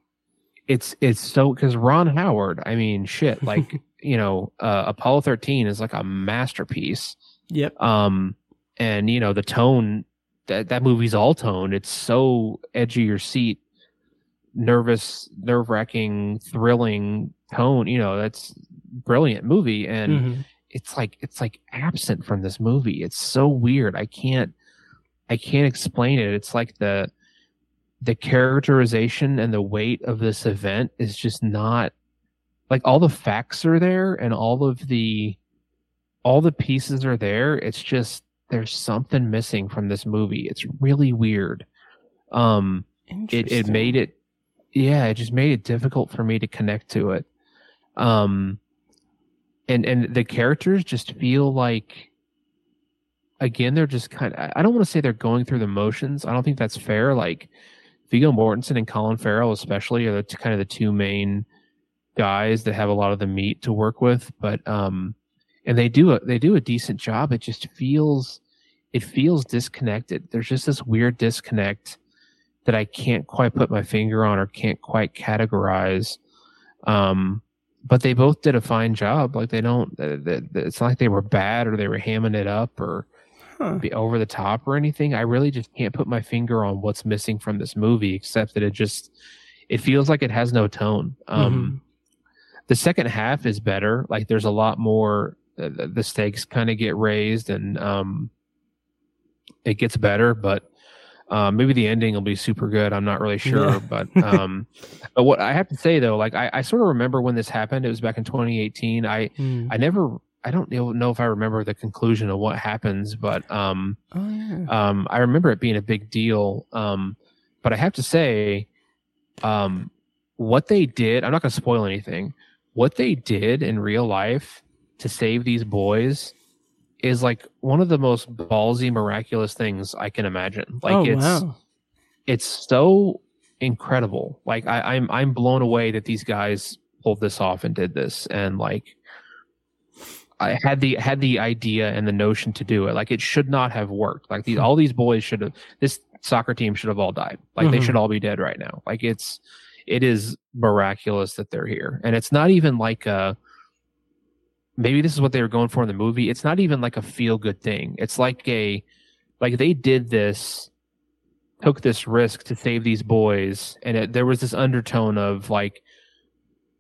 it's it's so because Ron Howard. I mean, shit. Like you know, uh, Apollo 13 is like a masterpiece. Yep. Um, and you know the tone that that movie's all tone. It's so edge of your seat nervous, nerve wracking, thrilling tone. You know, that's brilliant movie. And mm-hmm. it's like, it's like absent from this movie. It's so weird. I can't, I can't explain it. It's like the, the characterization and the weight of this event is just not like all the facts are there and all of the, all the pieces are there. It's just, there's something missing from this movie. It's really weird. Um, it, it made it yeah, it just made it difficult for me to connect to it. Um, and and the characters just feel like, again, they're just kind of. I don't want to say they're going through the motions. I don't think that's fair. Like Viggo Mortensen and Colin Farrell, especially, are the kind of the two main guys that have a lot of the meat to work with. But um, and they do a they do a decent job. It just feels it feels disconnected. There's just this weird disconnect that I can't quite put my finger on or can't quite categorize. Um, but they both did a fine job. Like they don't, it's not like they were bad or they were hamming it up or huh. be over the top or anything. I really just can't put my finger on what's missing from this movie, except that it just, it feels like it has no tone. Um, mm-hmm. The second half is better. Like there's a lot more, the, the stakes kind of get raised and um, it gets better, but um, maybe the ending will be super good. I'm not really sure, yeah. but um, but what I have to say though, like I, I, sort of remember when this happened. It was back in 2018. I mm. I never I don't know if I remember the conclusion of what happens, but um, oh, yeah. um, I remember it being a big deal. Um, but I have to say, um, what they did. I'm not going to spoil anything. What they did in real life to save these boys is like one of the most ballsy, miraculous things I can imagine. Like oh, it's wow. it's so incredible. Like I, I'm I'm blown away that these guys pulled this off and did this. And like I had the had the idea and the notion to do it. Like it should not have worked. Like these all these boys should have this soccer team should have all died. Like mm-hmm. they should all be dead right now. Like it's it is miraculous that they're here. And it's not even like a maybe this is what they were going for in the movie. It's not even like a feel good thing. It's like a like they did this took this risk to save these boys and it, there was this undertone of like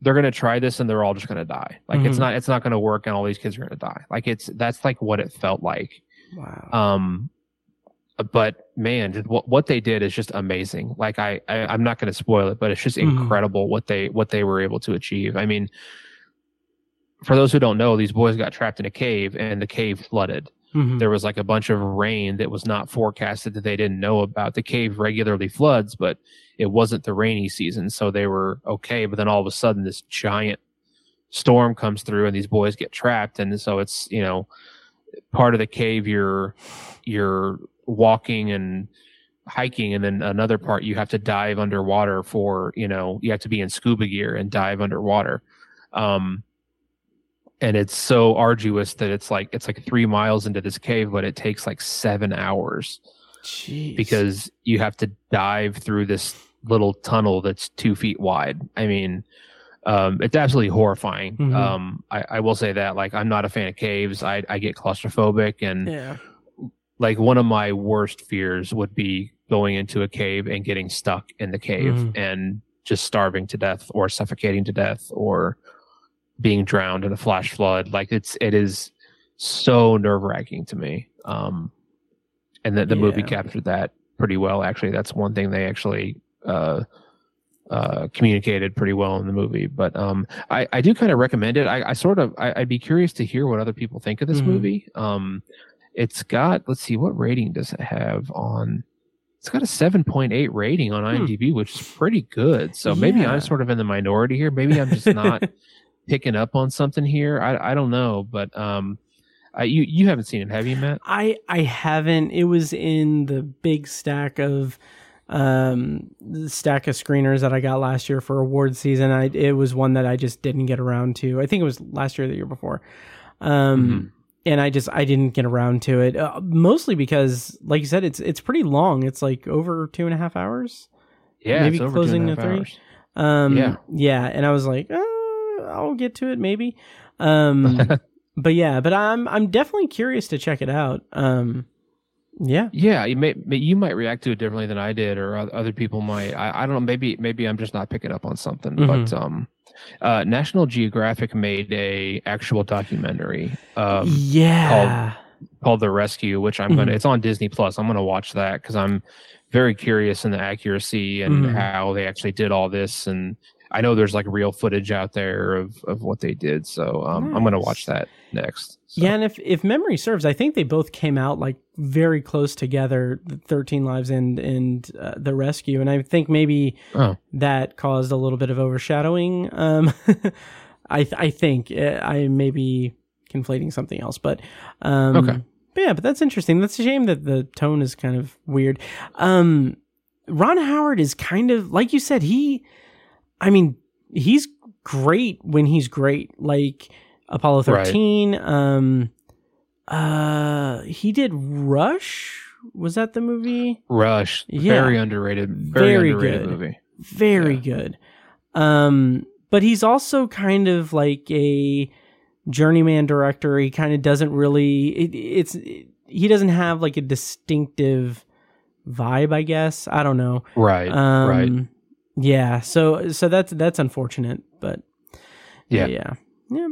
they're going to try this and they're all just going to die. Like mm-hmm. it's not it's not going to work and all these kids are going to die. Like it's that's like what it felt like. Wow. Um but man, what what they did is just amazing. Like I, I am not going to spoil it, but it's just mm-hmm. incredible what they what they were able to achieve. I mean, for those who don't know, these boys got trapped in a cave and the cave flooded. Mm-hmm. There was like a bunch of rain that was not forecasted that they didn't know about. The cave regularly floods, but it wasn't the rainy season, so they were okay. But then all of a sudden, this giant storm comes through, and these boys get trapped. And so it's you know part of the cave you're you're walking and hiking, and then another part you have to dive underwater for you know you have to be in scuba gear and dive underwater. Um, and it's so arduous that it's like it's like three miles into this cave, but it takes like seven hours Jeez. because you have to dive through this little tunnel that's two feet wide. I mean, um, it's absolutely horrifying. Mm-hmm. Um, I, I, will say that like I'm not a fan of caves. I, I get claustrophobic and yeah. Like one of my worst fears would be going into a cave and getting stuck in the cave mm-hmm. and just starving to death or suffocating to death or being drowned in a flash flood. Like it's it is so nerve wracking to me. Um, and that the yeah. movie captured that pretty well. Actually, that's one thing they actually uh, uh, communicated pretty well in the movie. But um, I, I do kind of recommend it. I, I sort of I, would be curious to hear what other people think of this mm-hmm. movie. Um, it's got let's see what rating does it have on. It's got a 7.8 rating on IMDb, hmm. which is pretty good. So yeah. maybe I'm sort of in the minority here. Maybe I'm just not picking up on something here. I I don't know, but um, I, you you haven't seen it, have you, Matt? I I haven't. It was in the big stack of um the stack of screeners that I got last year for award season. I it was one that I just didn't get around to. I think it was last year, or the year before. Um. Mm-hmm. And I just I didn't get around to it, uh, mostly because, like you said, it's it's pretty long. It's like over two and a half hours. Yeah, maybe closing to three. Hours. Um, yeah, yeah, and I was like, oh, I'll get to it maybe. Um, but yeah, but I'm I'm definitely curious to check it out. Um, yeah, yeah, you may you might react to it differently than I did, or other people might. I, I don't know. Maybe maybe I'm just not picking up on something. Mm-hmm. But um, uh, National Geographic made a actual documentary. Um, yeah. Called, called The Rescue, which I'm gonna. Mm-hmm. It's on Disney Plus. I'm gonna watch that because I'm very curious in the accuracy and mm-hmm. how they actually did all this and I know there's like real footage out there of, of what they did. So um, nice. I'm going to watch that next. So. Yeah. And if, if memory serves, I think they both came out like very close together 13 Lives and, and uh, The Rescue. And I think maybe oh. that caused a little bit of overshadowing. Um, I, th- I think uh, I may be conflating something else, but, um, okay. But yeah, but that's interesting. That's a shame that the tone is kind of weird. Um, Ron Howard is kind of, like you said, he, I mean, he's great when he's great. Like, Apollo Right. 13. Um, uh, he did Rush. Was that the movie? Rush, Yeah. very underrated, very, Very underrated good. movie. Very Yeah. good. Um, but he's also kind of like a journeyman director. He kind of doesn't really. It, it's he doesn't have like a distinctive vibe. I guess I don't know. Right, Um, right. Yeah. So so that's that's unfortunate, but Yeah. yeah, yeah.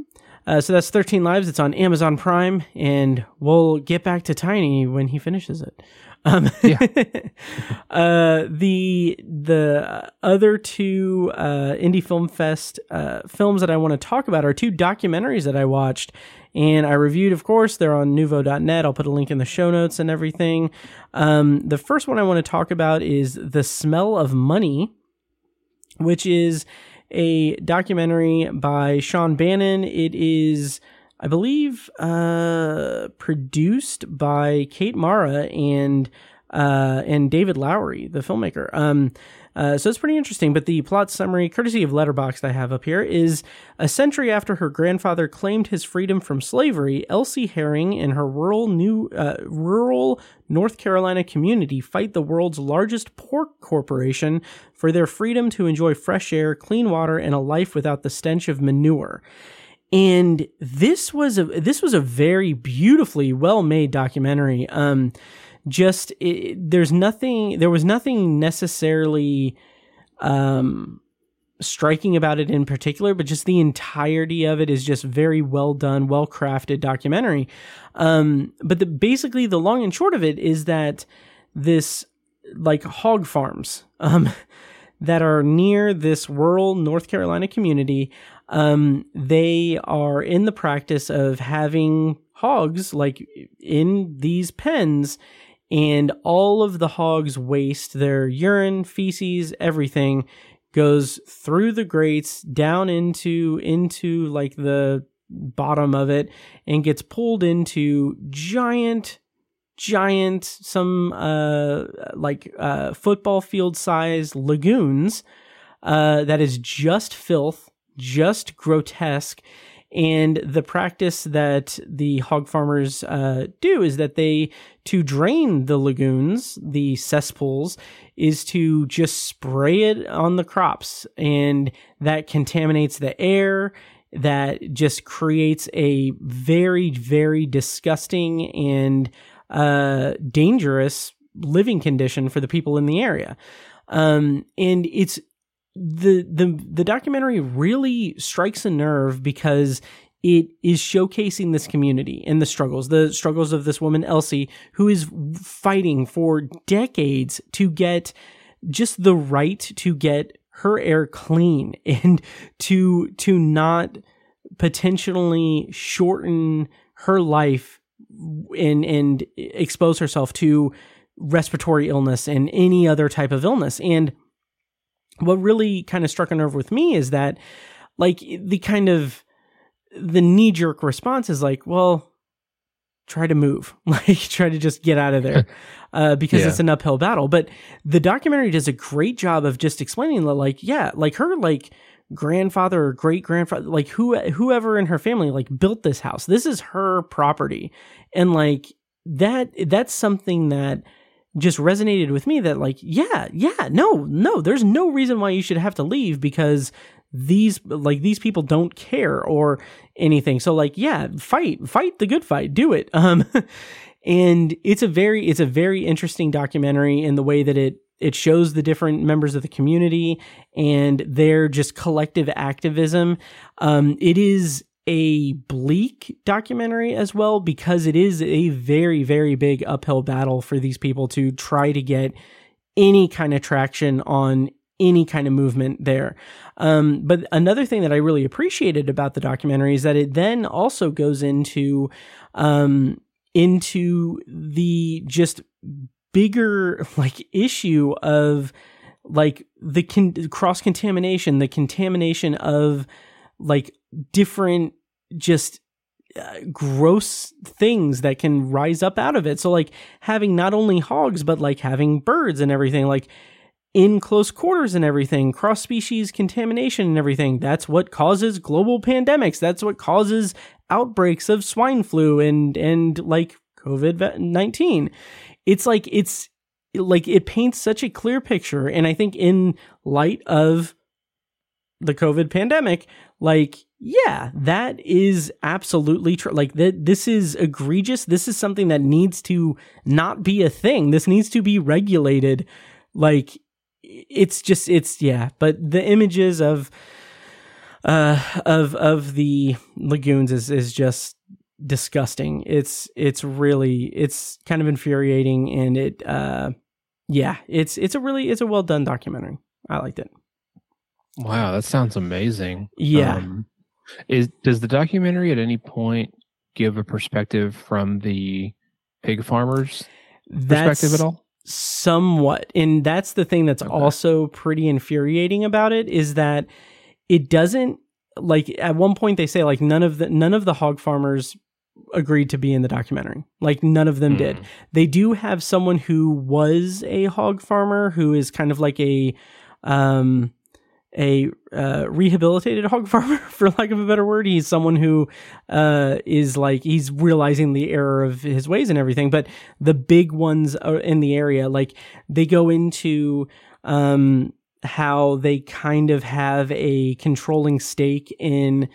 Uh, so that's 13 Lives. It's on Amazon Prime, and we'll get back to Tiny when he finishes it. Um, Yeah. uh, the the other two uh, Indy Film Fest uh, films that I want to talk about are two documentaries that I watched and I reviewed. Of course, they're on Nuvo.net. I'll put a link in the show notes and everything. Um, the first one I want to talk about is The Smell of Money, which is a documentary by Shawn Bannon. It is, I believe, uh, produced by Kate Mara and uh, and David Lowery, the filmmaker. Um, uh, so it's pretty interesting. But the plot summary, courtesy of Letterboxd, I have up here, is a century after her grandfather claimed his freedom from slavery, Elsie Herring and her rural new uh, rural North Carolina community fight the world's largest pork corporation for their freedom to enjoy fresh air, clean water, and a life without the stench of manure. And this was a this was a very beautifully well made documentary. Um, just it, there's nothing there was nothing necessarily um striking about it in particular but just the entirety of it is just very well done well crafted documentary. Um but the basically the long and short of it is that this like hog farms um that are near this rural North Carolina community um they are in the practice of having hogs like in these pens and all of the hogs waste their urine feces everything goes through the grates down into into like the bottom of it and gets pulled into giant giant some uh like uh football field size lagoons uh that is just filth just grotesque and the practice that the hog farmers uh, do is that they, to drain the lagoons, the cesspools, is to just spray it on the crops. And that contaminates the air. That just creates a very, very disgusting and uh, dangerous living condition for the people in the area. Um, and it's the the the documentary really strikes a nerve because it is showcasing this community and the struggles the struggles of this woman Elsie who is fighting for decades to get just the right to get her air clean and to to not potentially shorten her life and and expose herself to respiratory illness and any other type of illness. And what really kind of struck a nerve with me is that like the kind of the knee jerk response is like well try to move. Like try to just get out of there uh, because Yeah. it's an uphill battle. But the documentary does a great job of just explaining that like yeah like her like grandfather or great grandfather like who whoever in her family like built this house. This is her property. And like that that's something that just resonated with me that like yeah yeah no no there's no reason why you should have to leave because these like these people don't care or anything. So like yeah fight fight the good fight do it. Um and it's a very it's a very interesting documentary in the way that it it shows the different members of the community and their just collective activism. Um it is a bleak documentary as well because it is a very very big uphill battle for these people to try to get any kind of traction on any kind of movement there. Um, but another thing that I really appreciated about the documentary is that it then also goes into um, into the just bigger like issue of like the con- cross contamination, the contamination of like different just uh, gross things that can rise up out of it. So like having not only hogs but like having birds and everything like in close quarters and everything, cross species contamination and everything. That's what causes global pandemics. That's what causes outbreaks of swine flu and, and like COVID 19. It's like, it's like, it paints such a clear picture. And I think in light of the COVID pandemic, like, yeah, that is absolutely true. Like that, this is egregious. This is something that needs to not be a thing. This needs to be regulated. Like it's just, it's yeah. But the images of, uh, of of the lagoons is is just disgusting. It's it's really it's kind of infuriating, and it, uh, yeah, it's it's a really it's a well done documentary. I liked it. Wow, that sounds amazing. Yeah. Um, is does the documentary at any point give a perspective from the pig farmers perspective at all? somewhat and that's the thing that's Okay. also pretty infuriating about it is that it doesn't like at one point they say like none of the none of the hog farmers agreed to be in the documentary like none of them did Hmm. they do have someone who was a hog farmer who is kind of like a um a uh, rehabilitated hog farmer for lack of a better word. He's someone who uh is like he's realizing the error of his ways and everything but the big ones in the area like they go into um how they kind of have a controlling stake in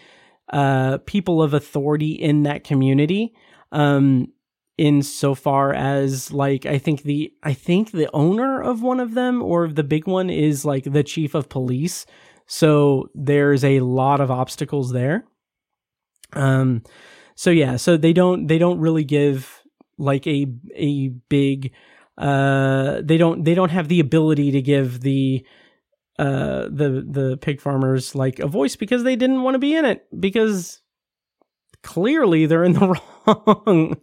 uh people of authority in that community. Um insofar as like I think the I think the owner of one of them or the big one is like the chief of police. So there's a lot of obstacles there. Um so yeah, so they don't they don't really give like a a big uh they don't they don't have the ability to give the uh the the pig farmers like a voice because they didn't want to be in it because clearly they're in the wrong.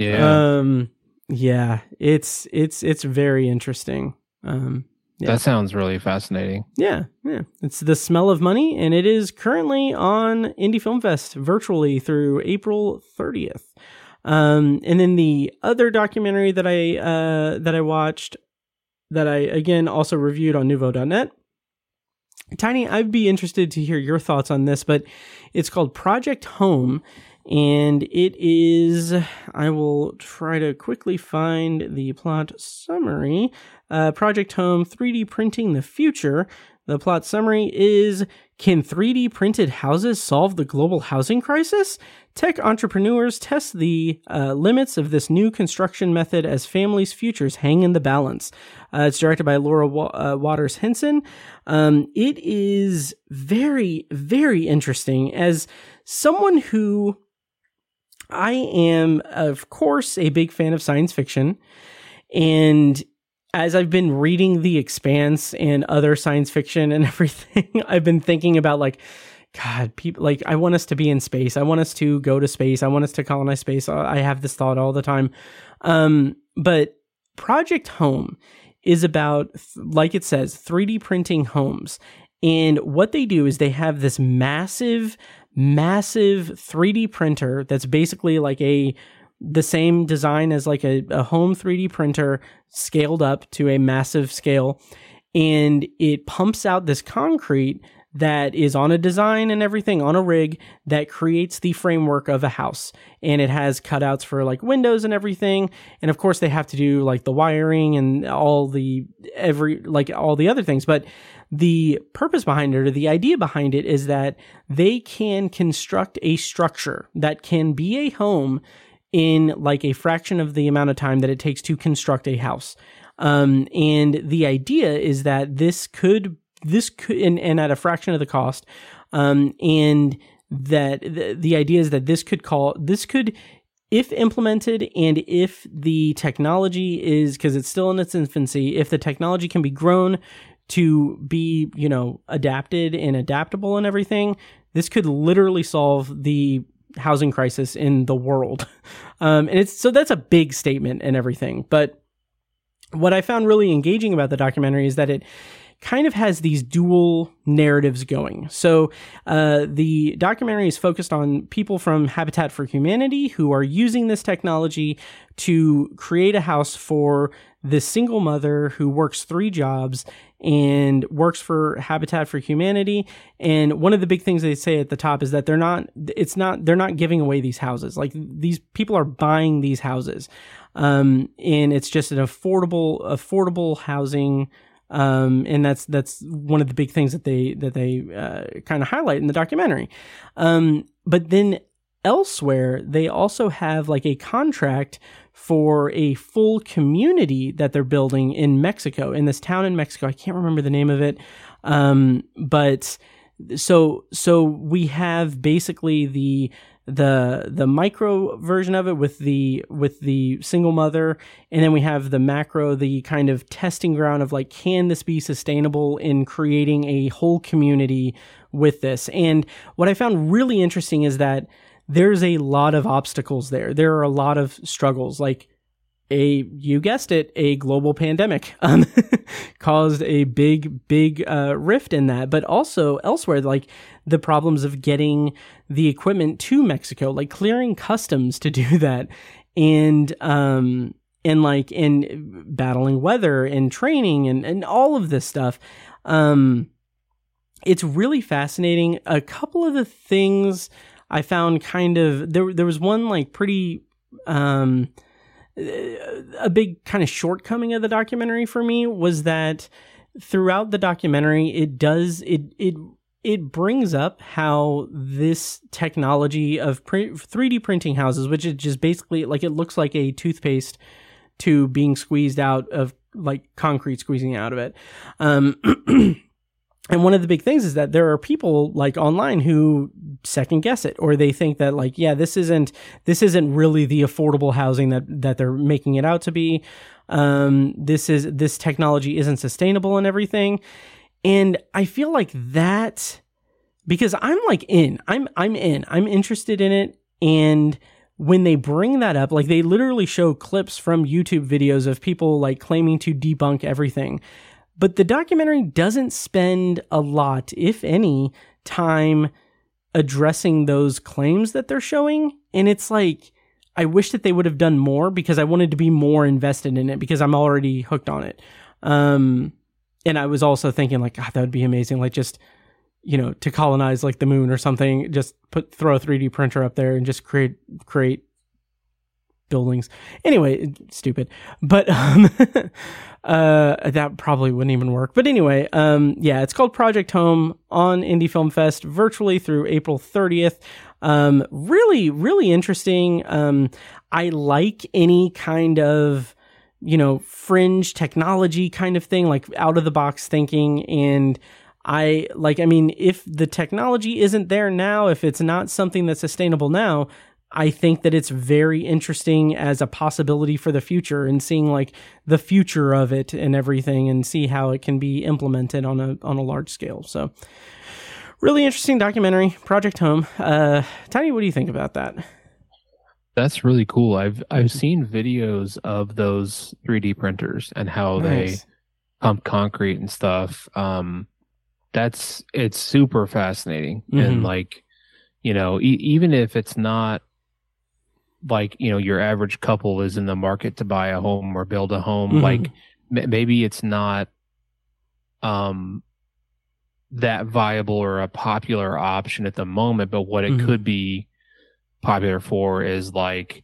Yeah, Um yeah, it's it's it's very interesting. Um yeah. that sounds really fascinating. yeah, yeah. It's The Smell of Money and it is currently on Indy Film Fest virtually through April 30th. Um and then the other documentary that I uh that I watched that I again also reviewed on Nuvo.net Tiny, I'd be interested to hear your thoughts on this, but it's called Project Home, and it is. I will try to quickly find the plot summary. Uh, Project Home 3D Printing the Future. The plot summary is Can 3D printed houses solve the global housing crisis? Tech entrepreneurs test the uh, limits of this new construction method as families' futures hang in the balance. Uh, it's directed by Laura Wa- uh, Waters Hinson. Um, it is very, very interesting as someone who I am, of course, a big fan of science fiction. And as I've been reading The Expanse and other science fiction and everything, I've been thinking about like, God, people like I want us to be in space. I want us to go to space. I want us to colonize space. I have this thought all the time. Um, but Project Home is about, like it says, 3D printing homes. And what they do is they have this massive, massive 3D printer that's basically like a the same design as like a, a home 3D printer scaled up to a massive scale. And it pumps out this concrete that is on a design and everything on a rig that creates the framework of a house. And it has cutouts for like windows and everything. And of course they have to do like the wiring and all the every like all the other things. But the purpose behind it or the idea behind it is that they can construct a structure that can be a home in like a fraction of the amount of time that it takes to construct a house. Um, and the idea is that this could, this could, and, and at a fraction of the cost. Um, and that the, the idea is that this could call, this could, if implemented and if the technology is, because it's still in its infancy, if the technology can be grown to be, you know, adapted and adaptable and everything, this could literally solve the housing crisis in the world. Um, and it's so that's a big statement and everything. But what I found really engaging about the documentary is that it kind of has these dual narratives going. So uh, the documentary is focused on people from Habitat for Humanity who are using this technology to create a house for this single mother who works three jobs and works for Habitat for Humanity. And one of the big things they say at the top is that they're not, it's not, they're not giving away these houses. Like these people are buying these houses. Um, and it's just an affordable, affordable housing. Um, and that's, that's one of the big things that they, that they, uh, kind of highlight in the documentary. Um, but then elsewhere, they also have like a contract for a full community that they're building in Mexico, in this town in Mexico. I can't remember the name of it. Um, but so, so we have basically the, the the micro version of it with the with the single mother and then we have the macro the kind of testing ground of like can this be sustainable in creating a whole community with this and what i found really interesting is that there's a lot of obstacles there. There are a lot of struggles. Like a, you guessed it, a global pandemic um, caused a big, big uh, rift in that. But also elsewhere, like the problems of getting the equipment to Mexico, like clearing customs to do that, and um, and like in battling weather and training and and all of this stuff. Um, it's really fascinating. A couple of the things I found kind of there there was one like pretty um a big kind of shortcoming of the documentary for me was that throughout the documentary it does it it it brings up how this technology of 3D printing houses, which is just basically like it looks like a toothpaste tube being squeezed out of like concrete squeezing out of it. Um, and one of the big things is that there are people like online who second guess it or they think that like yeah this isn't this isn't really the affordable housing that that they're making it out to be. Um this is this technology isn't sustainable and everything. And i feel like that because i'm like in i'm i'm in i'm interested in it. And when they bring that up like they literally show clips from youtube videos of people like claiming to debunk everything but the documentary doesn't spend a lot, if any, time addressing those claims that they're showing. And it's like, I wish that they would have done more because I wanted to be more invested in it because I'm already hooked on it. Um, and I was also thinking like, God, that would be amazing. Like just, you know, to colonize like the moon or something, just put, throw a 3D printer up there and just create, create buildings. Anyway, stupid. But, um, uh, that probably wouldn't even work. But anyway, um, yeah, it's called Project Home on Indy Film Fest virtually through April 30th. Um, really, really interesting. Um, I like any kind of, you know, fringe technology kind of thing, like out of the box thinking. And I like, I mean, if the technology isn't there now, if it's not something that's sustainable now, I think that it's very interesting as a possibility for the future and seeing like the future of it and everything and see how it can be implemented on a on a large scale. So really interesting documentary, Project Home. Uh Tiny, what do you think about that? That's really cool. I've I've seen videos of those 3D printers and how nice. they pump concrete and stuff. Um that's it's super fascinating mm-hmm. and like you know e- even if it's not like you know your average couple is in the market to buy a home or build a home mm-hmm. like m- maybe it's not um that viable or a popular option at the moment but what it mm-hmm. could be popular for is like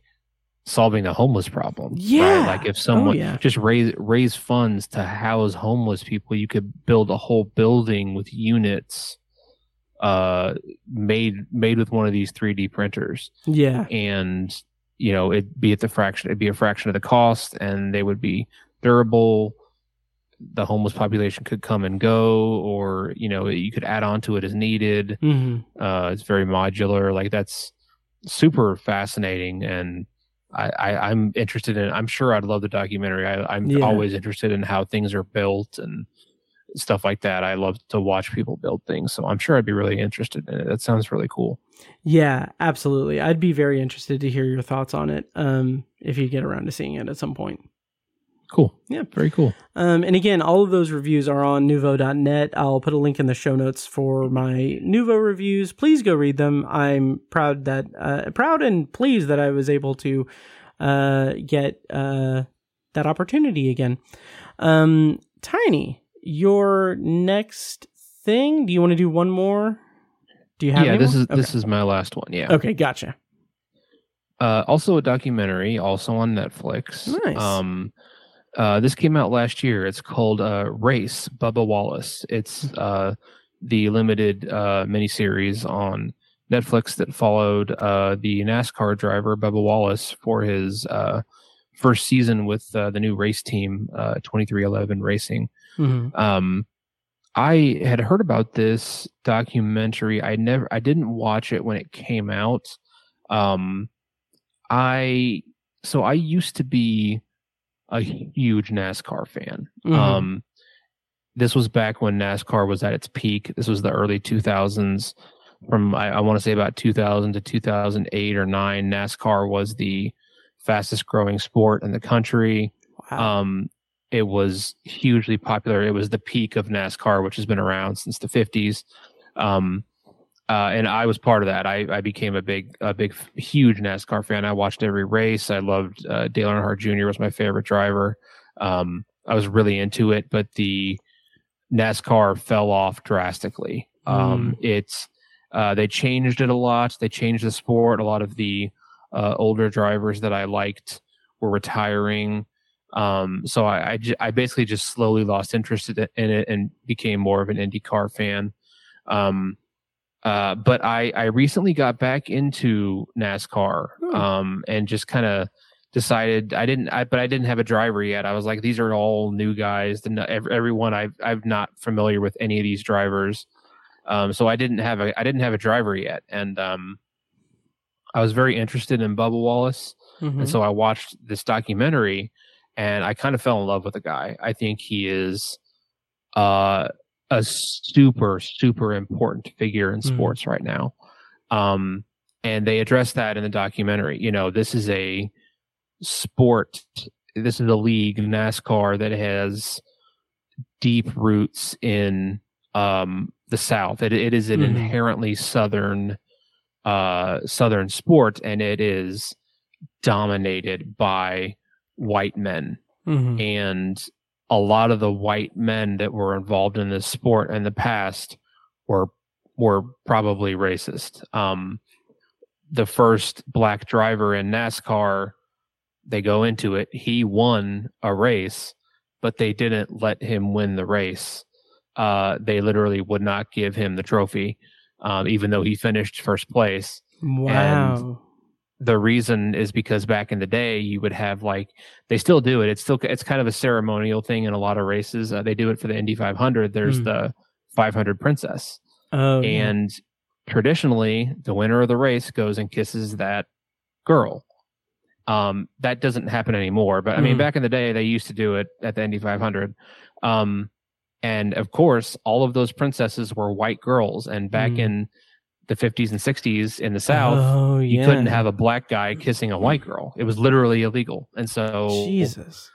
solving the homeless problem yeah right? like if someone oh, yeah. just raise raise funds to house homeless people you could build a whole building with units uh made made with one of these 3D printers. Yeah. And you know, it'd be at the fraction it'd be a fraction of the cost and they would be durable. The homeless population could come and go or, you know, you could add on to it as needed. Mm-hmm. Uh it's very modular. Like that's super fascinating and I, I, am interested in. I'm sure I'd love the documentary. I, am yeah. always interested in how things are built and stuff like that. I love to watch people build things, so I'm sure I'd be really interested in it. That sounds really cool. Yeah, absolutely. I'd be very interested to hear your thoughts on it um, if you get around to seeing it at some point. Cool. Yeah. Very cool. Um, and again, all of those reviews are on nuvo.net. I'll put a link in the show notes for my Nuvo reviews. Please go read them. I'm proud that uh, proud and pleased that I was able to uh, get uh, that opportunity again. Um, Tiny, your next thing. Do you want to do one more? Do you have? yeah, this more? is this is my last one. Yeah. okay. okay. Gotcha. Uh, also a documentary, also on Netflix. Nice. Um, uh, this came out last year. It's called uh, Race Bubba Wallace. It's uh, the limited uh, miniseries on Netflix that followed uh, the NASCAR driver Bubba Wallace for his uh, first season with uh, the new race team, uh, 23XI Racing. Mhm. Um, I had heard about this documentary. I never, I didn't watch it when it came out. Um, I so I used to be a huge NASCAR fan. Mhm. Um, this was back when NASCAR was at its peak. This was the early 2000s. From I, I want to say about 2000 to 2008 or nine, NASCAR was the fastest growing sport in the country. Wow. Um, it was hugely popular. It was the peak of NASCAR, which has been around since the 50s. Um, uh, and I was part of that. I, I became a big, a big, huge NASCAR fan. I watched every race. I loved uh, Dale Earnhardt Jr. was my favorite driver. Um, I was really into it, but the NASCAR fell off drastically. Um, It's uh, they changed it a lot. They changed the sport. A lot of the uh, older drivers that I liked were retiring. Um, so I, I, I basically just slowly lost interest in it- and became more of an IndyCar fan. Um, uh, but I, I recently got back into NASCAR Hmm. um, and just kind of decided I didn't, I, but I didn't have a driver yet. I was like, these are all new guys. The, ev- everyone I've, I'm not familiar with any of these drivers. Um, so I didn't have a, I didn't have a driver yet. And, um, I was very interested in Bubba Wallace. Mhm. And so I watched this documentary and I kind of fell in love with the guy. I think he is uh, a super, super important figure in Mhm. sports right now. Um, and they address that in the documentary. You know, this is a sport, this is a league, NASCAR, that has deep roots in um, the South. It, it is an Mhm. inherently Southern uh, Southern sport, and it is dominated by white men. Mhm. And a lot of the white men that were involved in this sport in the past were were probably racist. Um, the first black driver in NASCAR, they go into it. He won a race, but they didn't let him win the race. Uh, they literally would not give him the trophy, um, even though he finished first place Wow. The reason is because back in the day you would have like they still do it it's still it's kind of a ceremonial thing in a lot of races uh, they do it for the indy 500 there's Hmm. the 500 princess oh, yeah. and traditionally the winner of the race goes and kisses that girl um that doesn't happen anymore but i mean Hmm. back in the day they used to do it at the indy 500 um and of course all of those princesses were white girls and back Hmm. in the 50s and 60s in the south oh, you couldn't have a black guy kissing a white girl. It was literally illegal. And so, Jesus.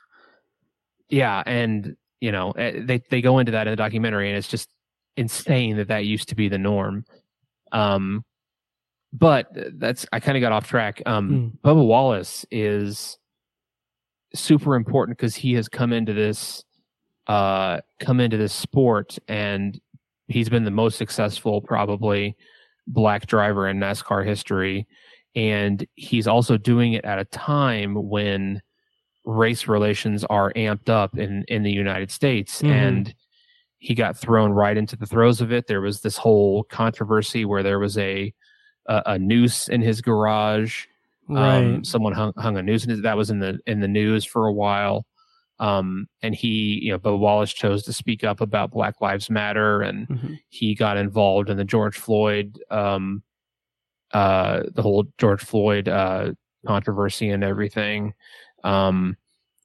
yeah, and you know, eh, they they go into that in the documentary, and it's just insane that that used to be the norm. Um, but that's I kind of got off track. Um, Bubba Wallace is super important because he has come into this, uh, come into this sport, and he's been the most successful probably black driver in NASCAR history. And he's also doing it at a time when race relations are amped up in, in the United States. Mhm. And he got thrown right into the throes of it. There was this whole controversy where there was a, a, a noose in his garage. Right. Um, someone hung, hung a noose in his, that was in the, in the news for a while. Um, and he, you know, Bubba Wallace chose to speak up about Black Lives Matter and Mhm. he got involved in the George Floyd, um, uh, the whole George Floyd uh, controversy and everything. Um,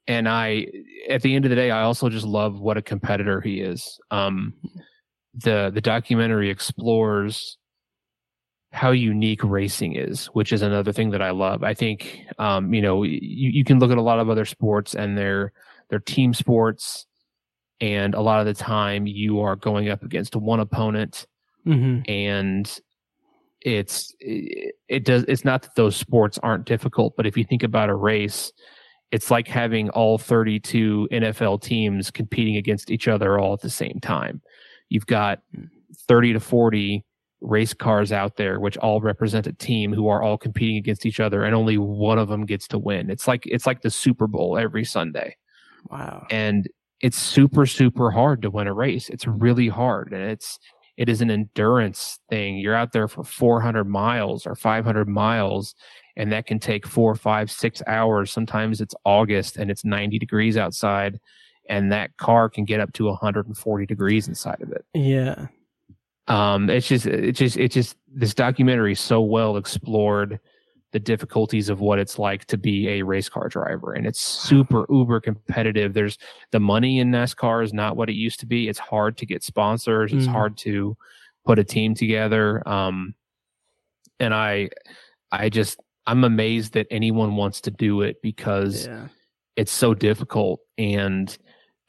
and I, at the end of the day, I also just love what a competitor he is. Um, the the documentary explores how unique racing is, which is another thing that I love. I think, um, you know, you, you can look at a lot of other sports and they're they're team sports, and a lot of the time you are going up against one opponent, hmm and it's it, it does it's not that those sports aren't difficult, but if you think about a race, it's like having all 32 NFL teams competing against each other all at the same time. You've got 30 to 40 race cars out there which all represent a team who are all competing against each other and only one of them gets to win. It's like it's like the Super Bowl every Sunday. Wow. And it's super super hard to win a race. It's really hard and it's it is an endurance thing. You're out there for 400 miles or 500 miles and that can take four, five, six hours. Sometimes it's August and it's 90 degrees outside, and that car can get up to 140 degrees inside of it. Yeah. Um, it's just, it's just, it's just this documentary is so well explored the difficulties of what it's like to be a race car driver, and it's super uber competitive. There's the money in NASCAR is not what it used to be. It's hard to get sponsors. It's Mm. hard to put a team together. Um, and I, I just I'm amazed that anyone wants to do it because Yeah. it's so difficult and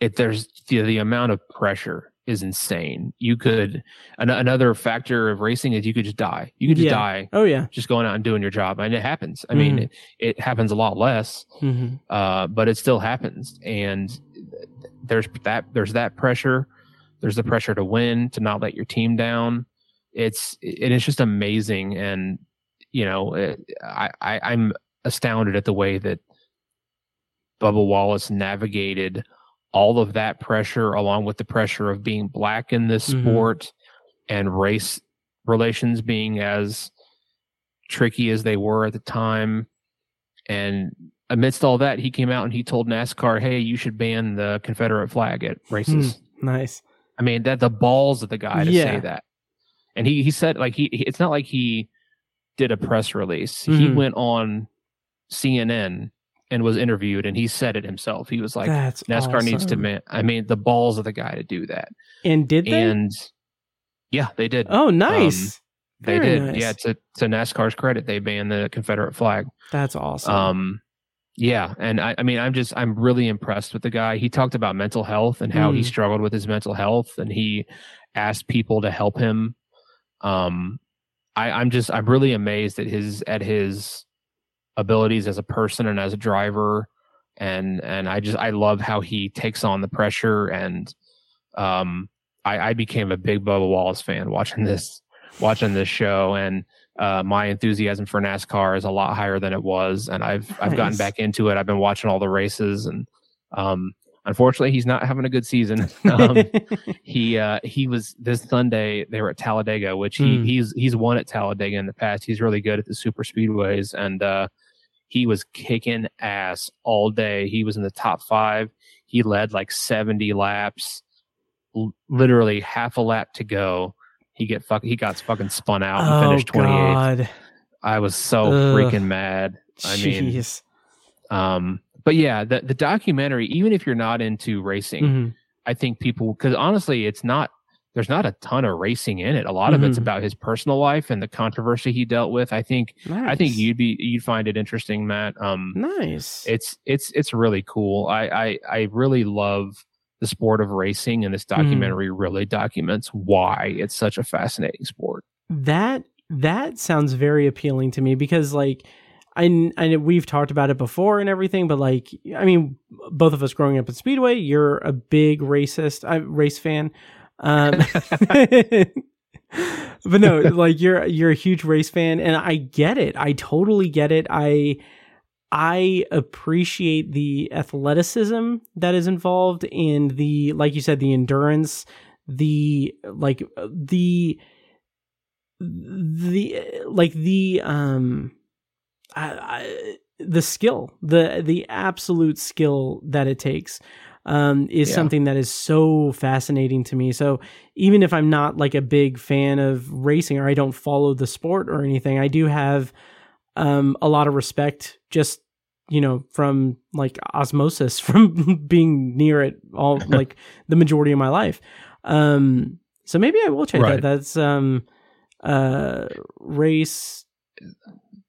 it there's the, the amount of pressure is insane. You could an, another factor of racing is you could just die. You could just Yeah. die Oh yeah. just going out and doing your job, and it happens. I mean, Mhm. it, it happens a lot less, hmm uh, but it still happens. And there's that there's that pressure. There's the pressure to win, to not let your team down. It's it is just amazing, and you know, it, I, I I'm astounded at the way that Bubba Wallace navigated all of that pressure, along with the pressure of being black in this Mhm. sport and race relations being as tricky as they were at the time. And amidst all that, he came out and he told NASCAR, "Hey, you should ban the Confederate flag at races." Nice. I mean, that the balls of the guy to Yeah. say that. And he he said like he he- it's not like he did a press release. He Mhm. went on CNN and was interviewed and he said it himself. He was like That's NASCAR needs to man I mean the balls of the guy to do that. And did they? And yeah, they did. oh, nice. they very did. nice. Yeah, to to NASCAR's credit, they banned the Confederate flag. That's awesome. Um, yeah, and I, I mean, I'm just, I'm really impressed with the guy. He talked about mental health and how he Mm. struggled with his mental health, and he asked people to help him. Um, I, I'm just, I'm really amazed at his, at his abilities as a person and as a driver, and and I just, I love how he takes on the pressure, and um, I, I became a big Bubba Wallace fan watching this, watching this show, and uh, my enthusiasm for NASCAR is a lot higher than it was, and I've I've gotten back into it. I've been watching all the races, and um, unfortunately, he's not having a good season. um, he uh, he was this Sunday. They were at Talladega, which he Hmm. he's he's won at Talladega in the past. He's really good at the super speedways, and uh, he was kicking ass all day. He was in the top five. He led like seventy laps. L- literally half a lap to go. He get fuck. He got fucking spun out and oh finished twenty eighth. God. I was so Ugh. freaking mad. I mean, um, but yeah, the the documentary, even if you're not into racing, Mhm. I think people because honestly, it's not there's not a ton of racing in it. A lot of it's Mhm. about his personal life and the controversy he dealt with. I think I think you'd be you'd find it interesting, Matt. Um, nice. it's it's it's really cool. I I I really love the sport of racing, and this documentary really documents why it's such a fascinating sport. that that sounds very appealing to me because like I, I we've talked about it before and everything, but like I mean, both of us growing up at Speedway, you're a big racist, uh, race fan. Um, but no, like you're you're a huge race fan, and I get it. I totally get it. I I appreciate the athleticism that is involved in the like you said the endurance, the like the the like the um I, I, the skill the the absolute skill that it takes um is Yeah. something that is so fascinating to me so even if i'm not like a big fan of racing or i don't follow the sport or anything i do have um a lot of respect just you know from like osmosis from being near it all like the majority of my life um so maybe i will check Right. that that's um uh race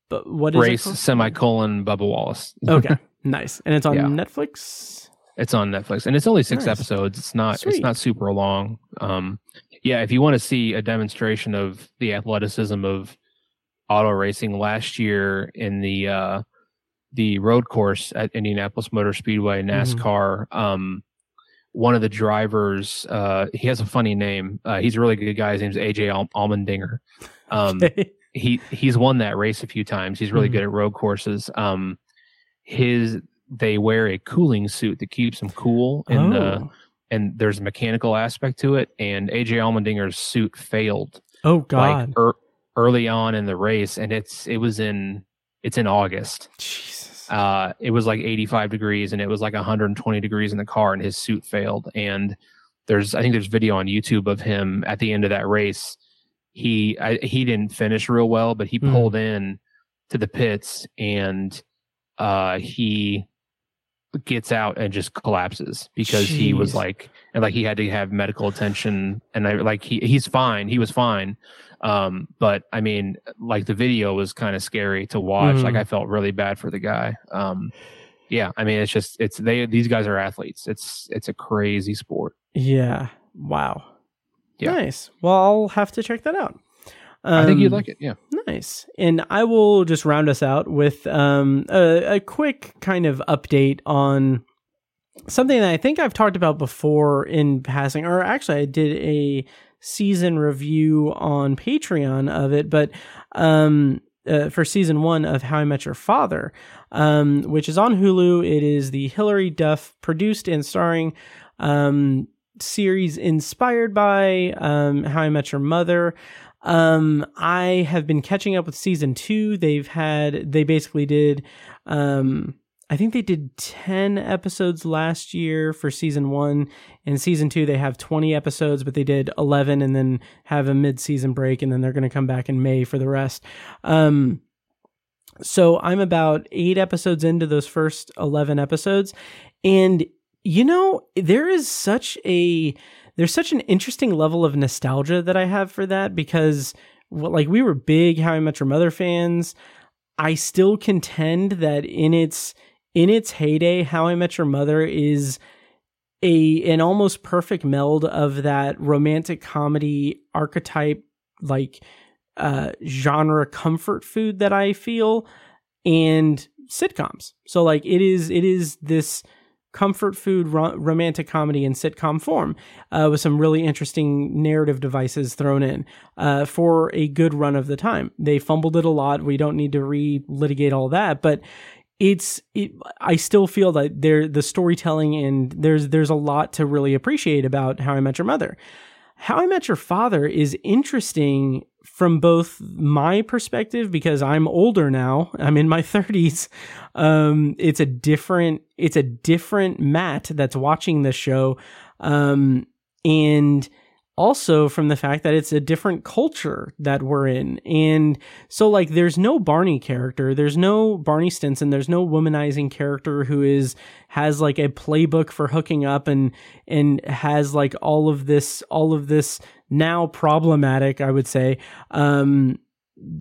but what is Race semicolon Bubba Wallace. okay nice and it's on Yeah. netflix it's on Netflix, and it's only six Nice. episodes. It's not Sweet. it's not super long. Um, yeah, if you want to see a demonstration of the athleticism of auto racing, last year in the uh, the road course at Indianapolis Motor Speedway Mm-hmm. NASCAR, um, one of the drivers, uh, he has a funny name. Uh, he's a really good guy. His name's AJ Al- Allmendinger. Um, Okay. he he's won that race a few times. He's really Mhm. good at road courses. Um, his they wear a cooling suit that keeps them cool, and uh, oh. and there's a mechanical aspect to it. And AJ Allmendinger's suit failed oh God. like er, early on in the race, and it's it was in it's in August. Jesus. Uh, it was like 85 degrees, and it was like 120 degrees in the car, and his suit failed. And there's I think there's video on YouTube of him at the end of that race. He I, he didn't finish real well, but he Mhm. pulled in to the pits, and uh, he gets out and just collapses because he was like and like he had to have medical attention and I like he he's fine he was fine um but I mean like the video was kind of scary to watch like Mhm. I felt really bad for the guy um yeah I mean it's just it's they these guys are athletes it's it's a crazy sport yeah. Wow. Yeah. Nice. Well, I'll have to check that out. I think you'd Um, like it yeah Nice. And I will just round us out with um, a, a quick kind of update on something that I think I've talked about before in passing, or actually, I did a season review on Patreon of it, but um, uh, for season one of How I Met Your Father, um, which is on Hulu. It is the Hilary Duff produced and starring um, series inspired by um, How I Met Your Mother. Um, I have been catching up with season two. They've had, they basically did, um, I think they did 10 episodes last year for season one. And season two, they have 20 episodes, but they did 11 and then have a mid season break. And then they're going to come back in May for the rest. Um, so I'm about eight episodes into those first 11 episodes. And, you know, there is such a, there's such an interesting level of nostalgia that I have for that because, like, we were big How I Met Your Mother fans. I still contend that in its in its heyday, How I Met Your Mother is a an almost perfect meld of that romantic comedy archetype, like uh, genre comfort food that I feel, and sitcoms. So like it is it is this comfort food ro- romantic comedy in sitcom form uh, with some really interesting narrative devices thrown in uh, for a good run of the time. They fumbled it a lot. We don't need to re-litigate all that, but it's it, I still feel that there the storytelling and there's there's a lot to really appreciate about How I Met Your Mother. How I Met Your Father is interesting from both my perspective because I'm older now. I'm in my 30s. Um, it's a different it's a different Matt that's watching the show, um, and also from the fact that it's a different culture that we're in. And so like there's no Barney character, there's no Barney Stinson, there's no womanizing character who is has like a playbook for hooking up and and has like all of this all of this now problematic, I would say, um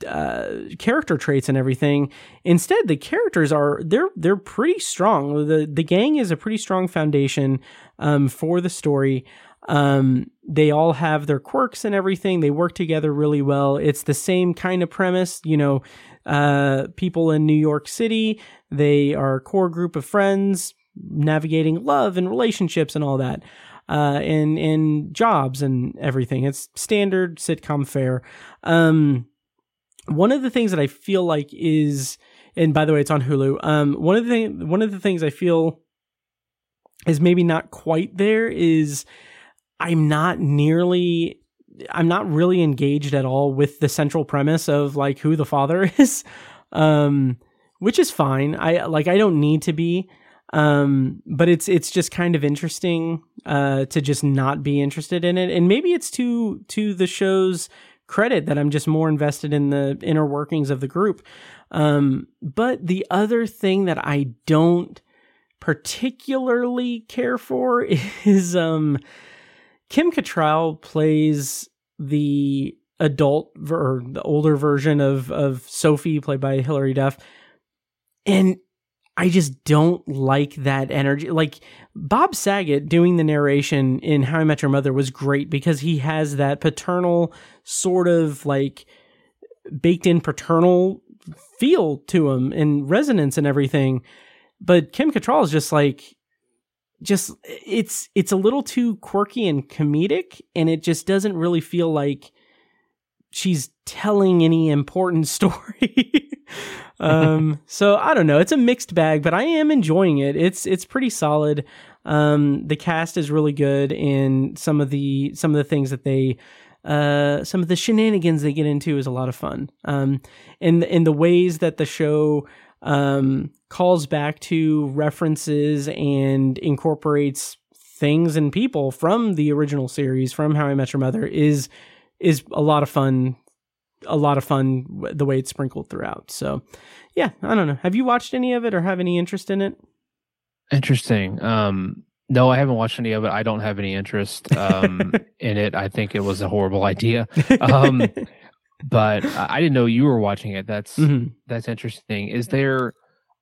uh, character traits and everything. Instead, the characters are they're they're pretty strong. the The gang is a pretty strong foundation um, for the story. Um, they all have their quirks and everything. They work together really well. It's the same kind of premise, you know. Uh, people in New York City, they are a core group of friends navigating love and relationships and all that. Uh, and and jobs and everything. It's standard sitcom fare. Um, one of the things that I feel like is, and by the way, it's on Hulu. Um, one of the thing, one of the things I feel is maybe not quite there is I'm not nearly, I'm not really engaged at all with the central premise of like who the father is, um, which is fine. I like I don't need to be, um, but it's it's just kind of interesting uh, to just not be interested in it, and maybe it's to to the show's credit that I'm just more invested in the inner workings of the group. Um, but the other thing that I don't particularly care for is um, Kim Cattrall plays the adult ver- or the older version of of Sophie, played by Hilary Duff, and I just don't like that energy. Like Bob Saget doing the narration in How I Met Your Mother was great because he has that paternal sort of like baked in paternal feel to him and resonance and everything. But Kim Cattrall is just like just it's it's a little too quirky and comedic and it just doesn't really feel like she's telling any important story. Um, so I don't know. It's a mixed bag, but I am enjoying it. It's it's pretty solid. Um, the cast is really good, and some of the some of the things that they uh, some of the shenanigans they get into is a lot of fun. Um, in in the ways that the show um, calls back to references and incorporates things and people from the original series from How I Met Your Mother is is a lot of fun a lot of fun the way it's sprinkled throughout. So, yeah, I don't know. Have you watched any of it or have any interest in it? Interesting. Um, no, I haven't watched any of it. I don't have any interest um, in it. I think it was a horrible idea. Um, but I didn't know you were watching it. That's Mhm. that's interesting. Is there?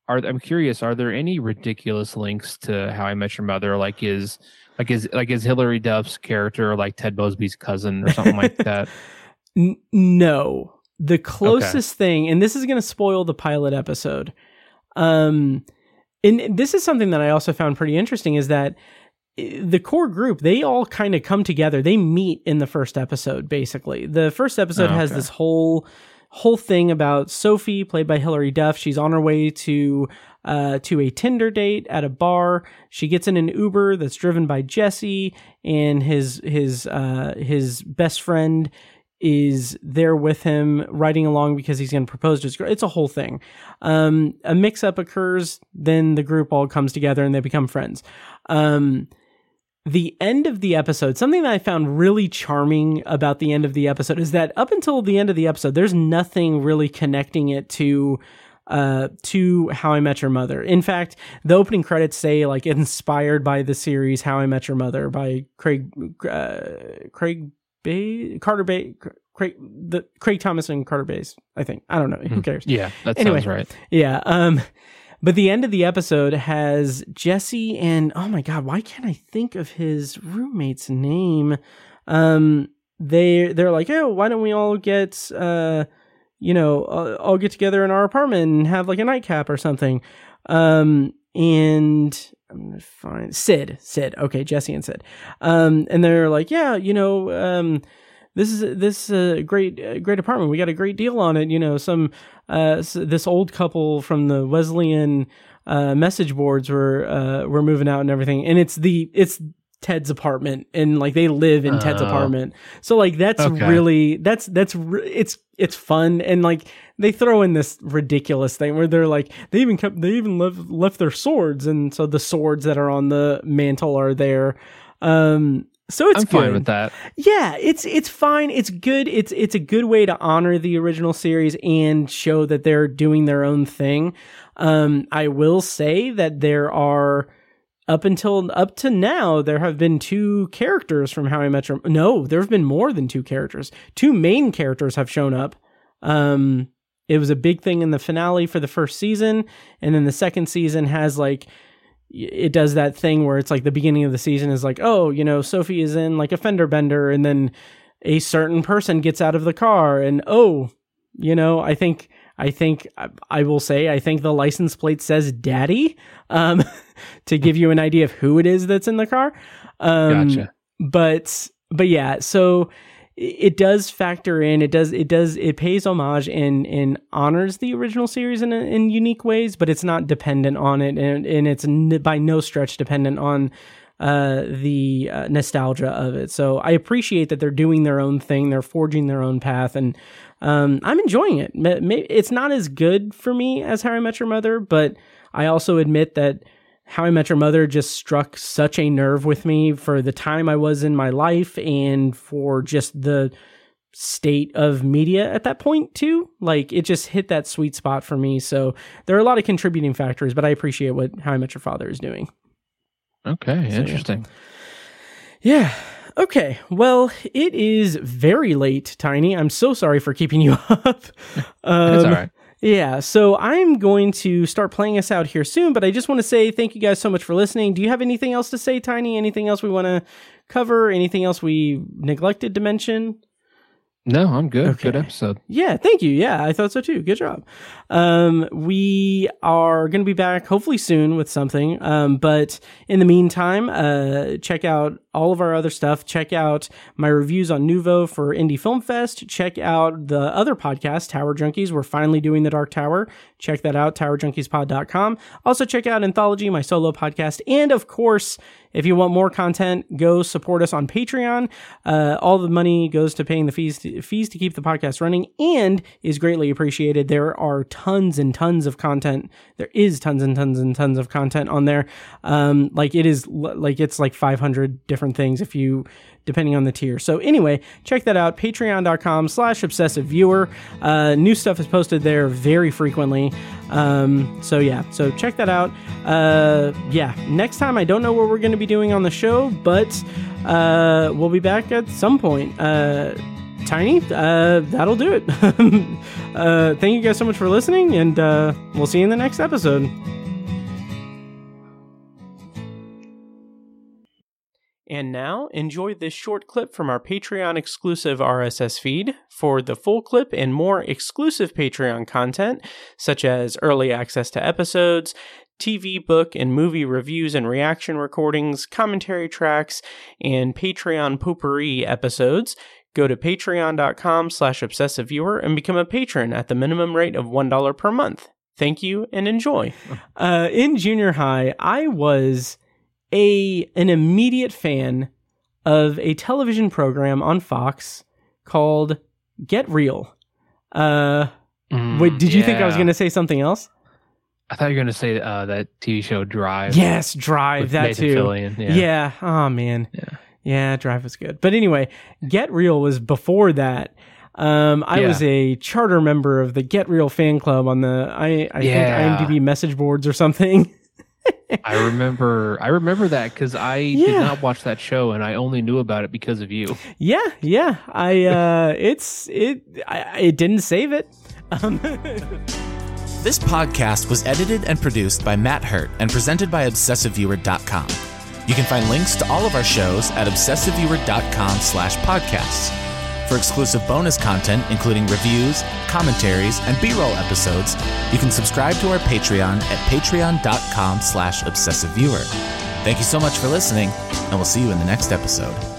Are I'm curious. Are there any ridiculous links to How I Met Your Mother? Like is like is like is Hilary Duff's character like Ted Mosby's cousin or something like that? N- no. The closest thing, and this is going to spoil the pilot episode. Um, and this is something that I also found pretty interesting is that eh, the core group they all kind of come together. They meet in the first episode. Basically, the first episode Oh, has this whole whole thing about Sophie, played by Hilary Duff. She's on her way to uh, to a Tinder date at a bar. She gets in an Uber that's driven by Jesse and his his uh, his best friend is there with him riding along because he's going to propose to his girl. It's a whole thing. Um, a mix up occurs, then the group all comes together and they become friends. Um, the end of the episode, something that I found really charming about the end of the episode is that up until the end of the episode, there's nothing really connecting it to uh to How I Met Your Mother. In fact, the opening credits say like inspired by the series How I Met Your Mother by Craig uh, Craig Bay Carter Bay Craig the Craig Thomas and Carter Bays, I think. I don't know. Who cares? Yeah, that Anyway. sounds right. Yeah. Um, but the end of the episode has Jesse and oh my god, why can't I think of his roommate's name? Um, they they're like, oh, why don't we all get uh, you know, uh, all get together in our apartment and have like a nightcap or something. Um, and I'm gonna find Sid, Sid. Okay, Jesse and Sid. Um, and they're like, yeah, you know, um, this is this uh, great uh, great apartment. We got a great deal on it. You know, some uh, s- this old couple from the Wesleyan uh, message boards were uh, were moving out and everything, and it's the it's Ted's apartment, and like they live in Ted's Oh. apartment. So like that's Okay. really that's that's re- it's it's fun, and like they throw in this ridiculous thing where they're like they even kept they even left left their swords, and so the swords that are on the mantle are there. Um, so it's I'm fine with that. Yeah, it's it's fine. It's good. It's it's a good way to honor the original series and show that they're doing their own thing. Um, I will say that there are up until up to now there have been two characters from How I Met Your No, there have been more than two characters. Two main characters have shown up. Um, it was a big thing in the finale for the first season, and then the second season has like it does that thing where it's like the beginning of the season is like, oh, you know, Sophie is in like a fender bender, and then a certain person gets out of the car, and oh, you know, I think, I think, I, will say, I think the license plate says "Daddy," um, to give you an idea of who it is that's in the car. Um, Gotcha. but but yeah so it does factor in it does it does it pays homage and and honors the original series in in unique ways but it's not dependent on it. And and it's by no stretch dependent on uh the uh, nostalgia of it. So i appreciate that they're doing their own thing. They're forging their own path. And um i'm enjoying it. It's not as good for me as how i met your mother but i also admit that how I Met Your Mother just struck such a nerve with me for the time I was in my life and for just the state of media at that point too. Like it just hit that sweet spot for me. So there are a lot of contributing factors, but I appreciate what How I Met Your Father is doing. Okay, yeah. interesting. Yeah. Okay. Well, it is very late, Tiny. I'm so sorry for keeping you up. Um, It's all right. Yeah, so I'm going to start playing us out here soon, but I just want to say thank you guys so much for listening. Do you have anything else to say, Tiny? Anything else we want to cover? Anything else we neglected to mention? No, I'm good. Okay. Good episode. Yeah, thank you. Yeah, I thought so too. Good job. Um, we are going to be back hopefully soon with something. Um, but in the meantime, uh, check out all of our other stuff. Check out my reviews on Nuvo for Indy Film Fest. Check out the other podcast, Tower Junkies. We're finally doing The Dark Tower. Check that out, towerjunkiespod.com. Also, check out Anthology, my solo podcast. And of course, if you want more content, go support us on Patreon. Uh, all the money goes to paying the fees to, fees to keep the podcast running and is greatly appreciated. There are tons and tons of content. There is tons and tons and tons of content on there. Um, like it is like it's like 500 different things if you depending on the tier. So anyway, check that out. Patreon.com slash obsessive viewer. Uh, new stuff is posted there very frequently. Um, so yeah, so check that out. Uh, yeah, next time I don't know what we're going to be doing on the show, but uh, we'll be back at some point. Uh, Tiny, uh, that'll do it. uh, thank you guys so much for listening, and uh, we'll see you in the next episode. And now, enjoy this short clip from our Patreon exclusive RSS feed. For the full clip and more exclusive Patreon content, such as early access to episodes, TV, book, and movie reviews and reaction recordings, commentary tracks, and Patreon potpourri episodes, go to patreon.com slash obsessiveviewer and become a patron at the minimum rate of $1 per month. Thank you and enjoy. Uh, in junior high, I was a an immediate fan of a television program on Fox called Get Real. Uh, Mm, wait, did you think I was going to say something else? I thought you were going to say uh, that TV show Drive. Yes, Drive that Nathan too. Fillion. Yeah. Yeah. Oh man. Yeah. Yeah, Drive was good. But anyway, Get Real was before that. Um, I Yeah. was a charter member of the Get Real fan club on the I I Yeah. think IMDb message boards or something. I remember. I remember that because I Yeah. did not watch that show, and I only knew about it because of you. yeah, yeah. I uh, it's it. I, it didn't save it. Um, This podcast was edited and produced by Matt Hurt and presented by ObsessiveViewer.com. You can find links to all of our shows at ObsessiveViewer.com slash podcasts. For exclusive bonus content, including reviews, commentaries, and B-roll episodes, you can subscribe to our Patreon at patreon.com slash obsessiveviewer. Thank you so much for listening, and we'll see you in the next episode.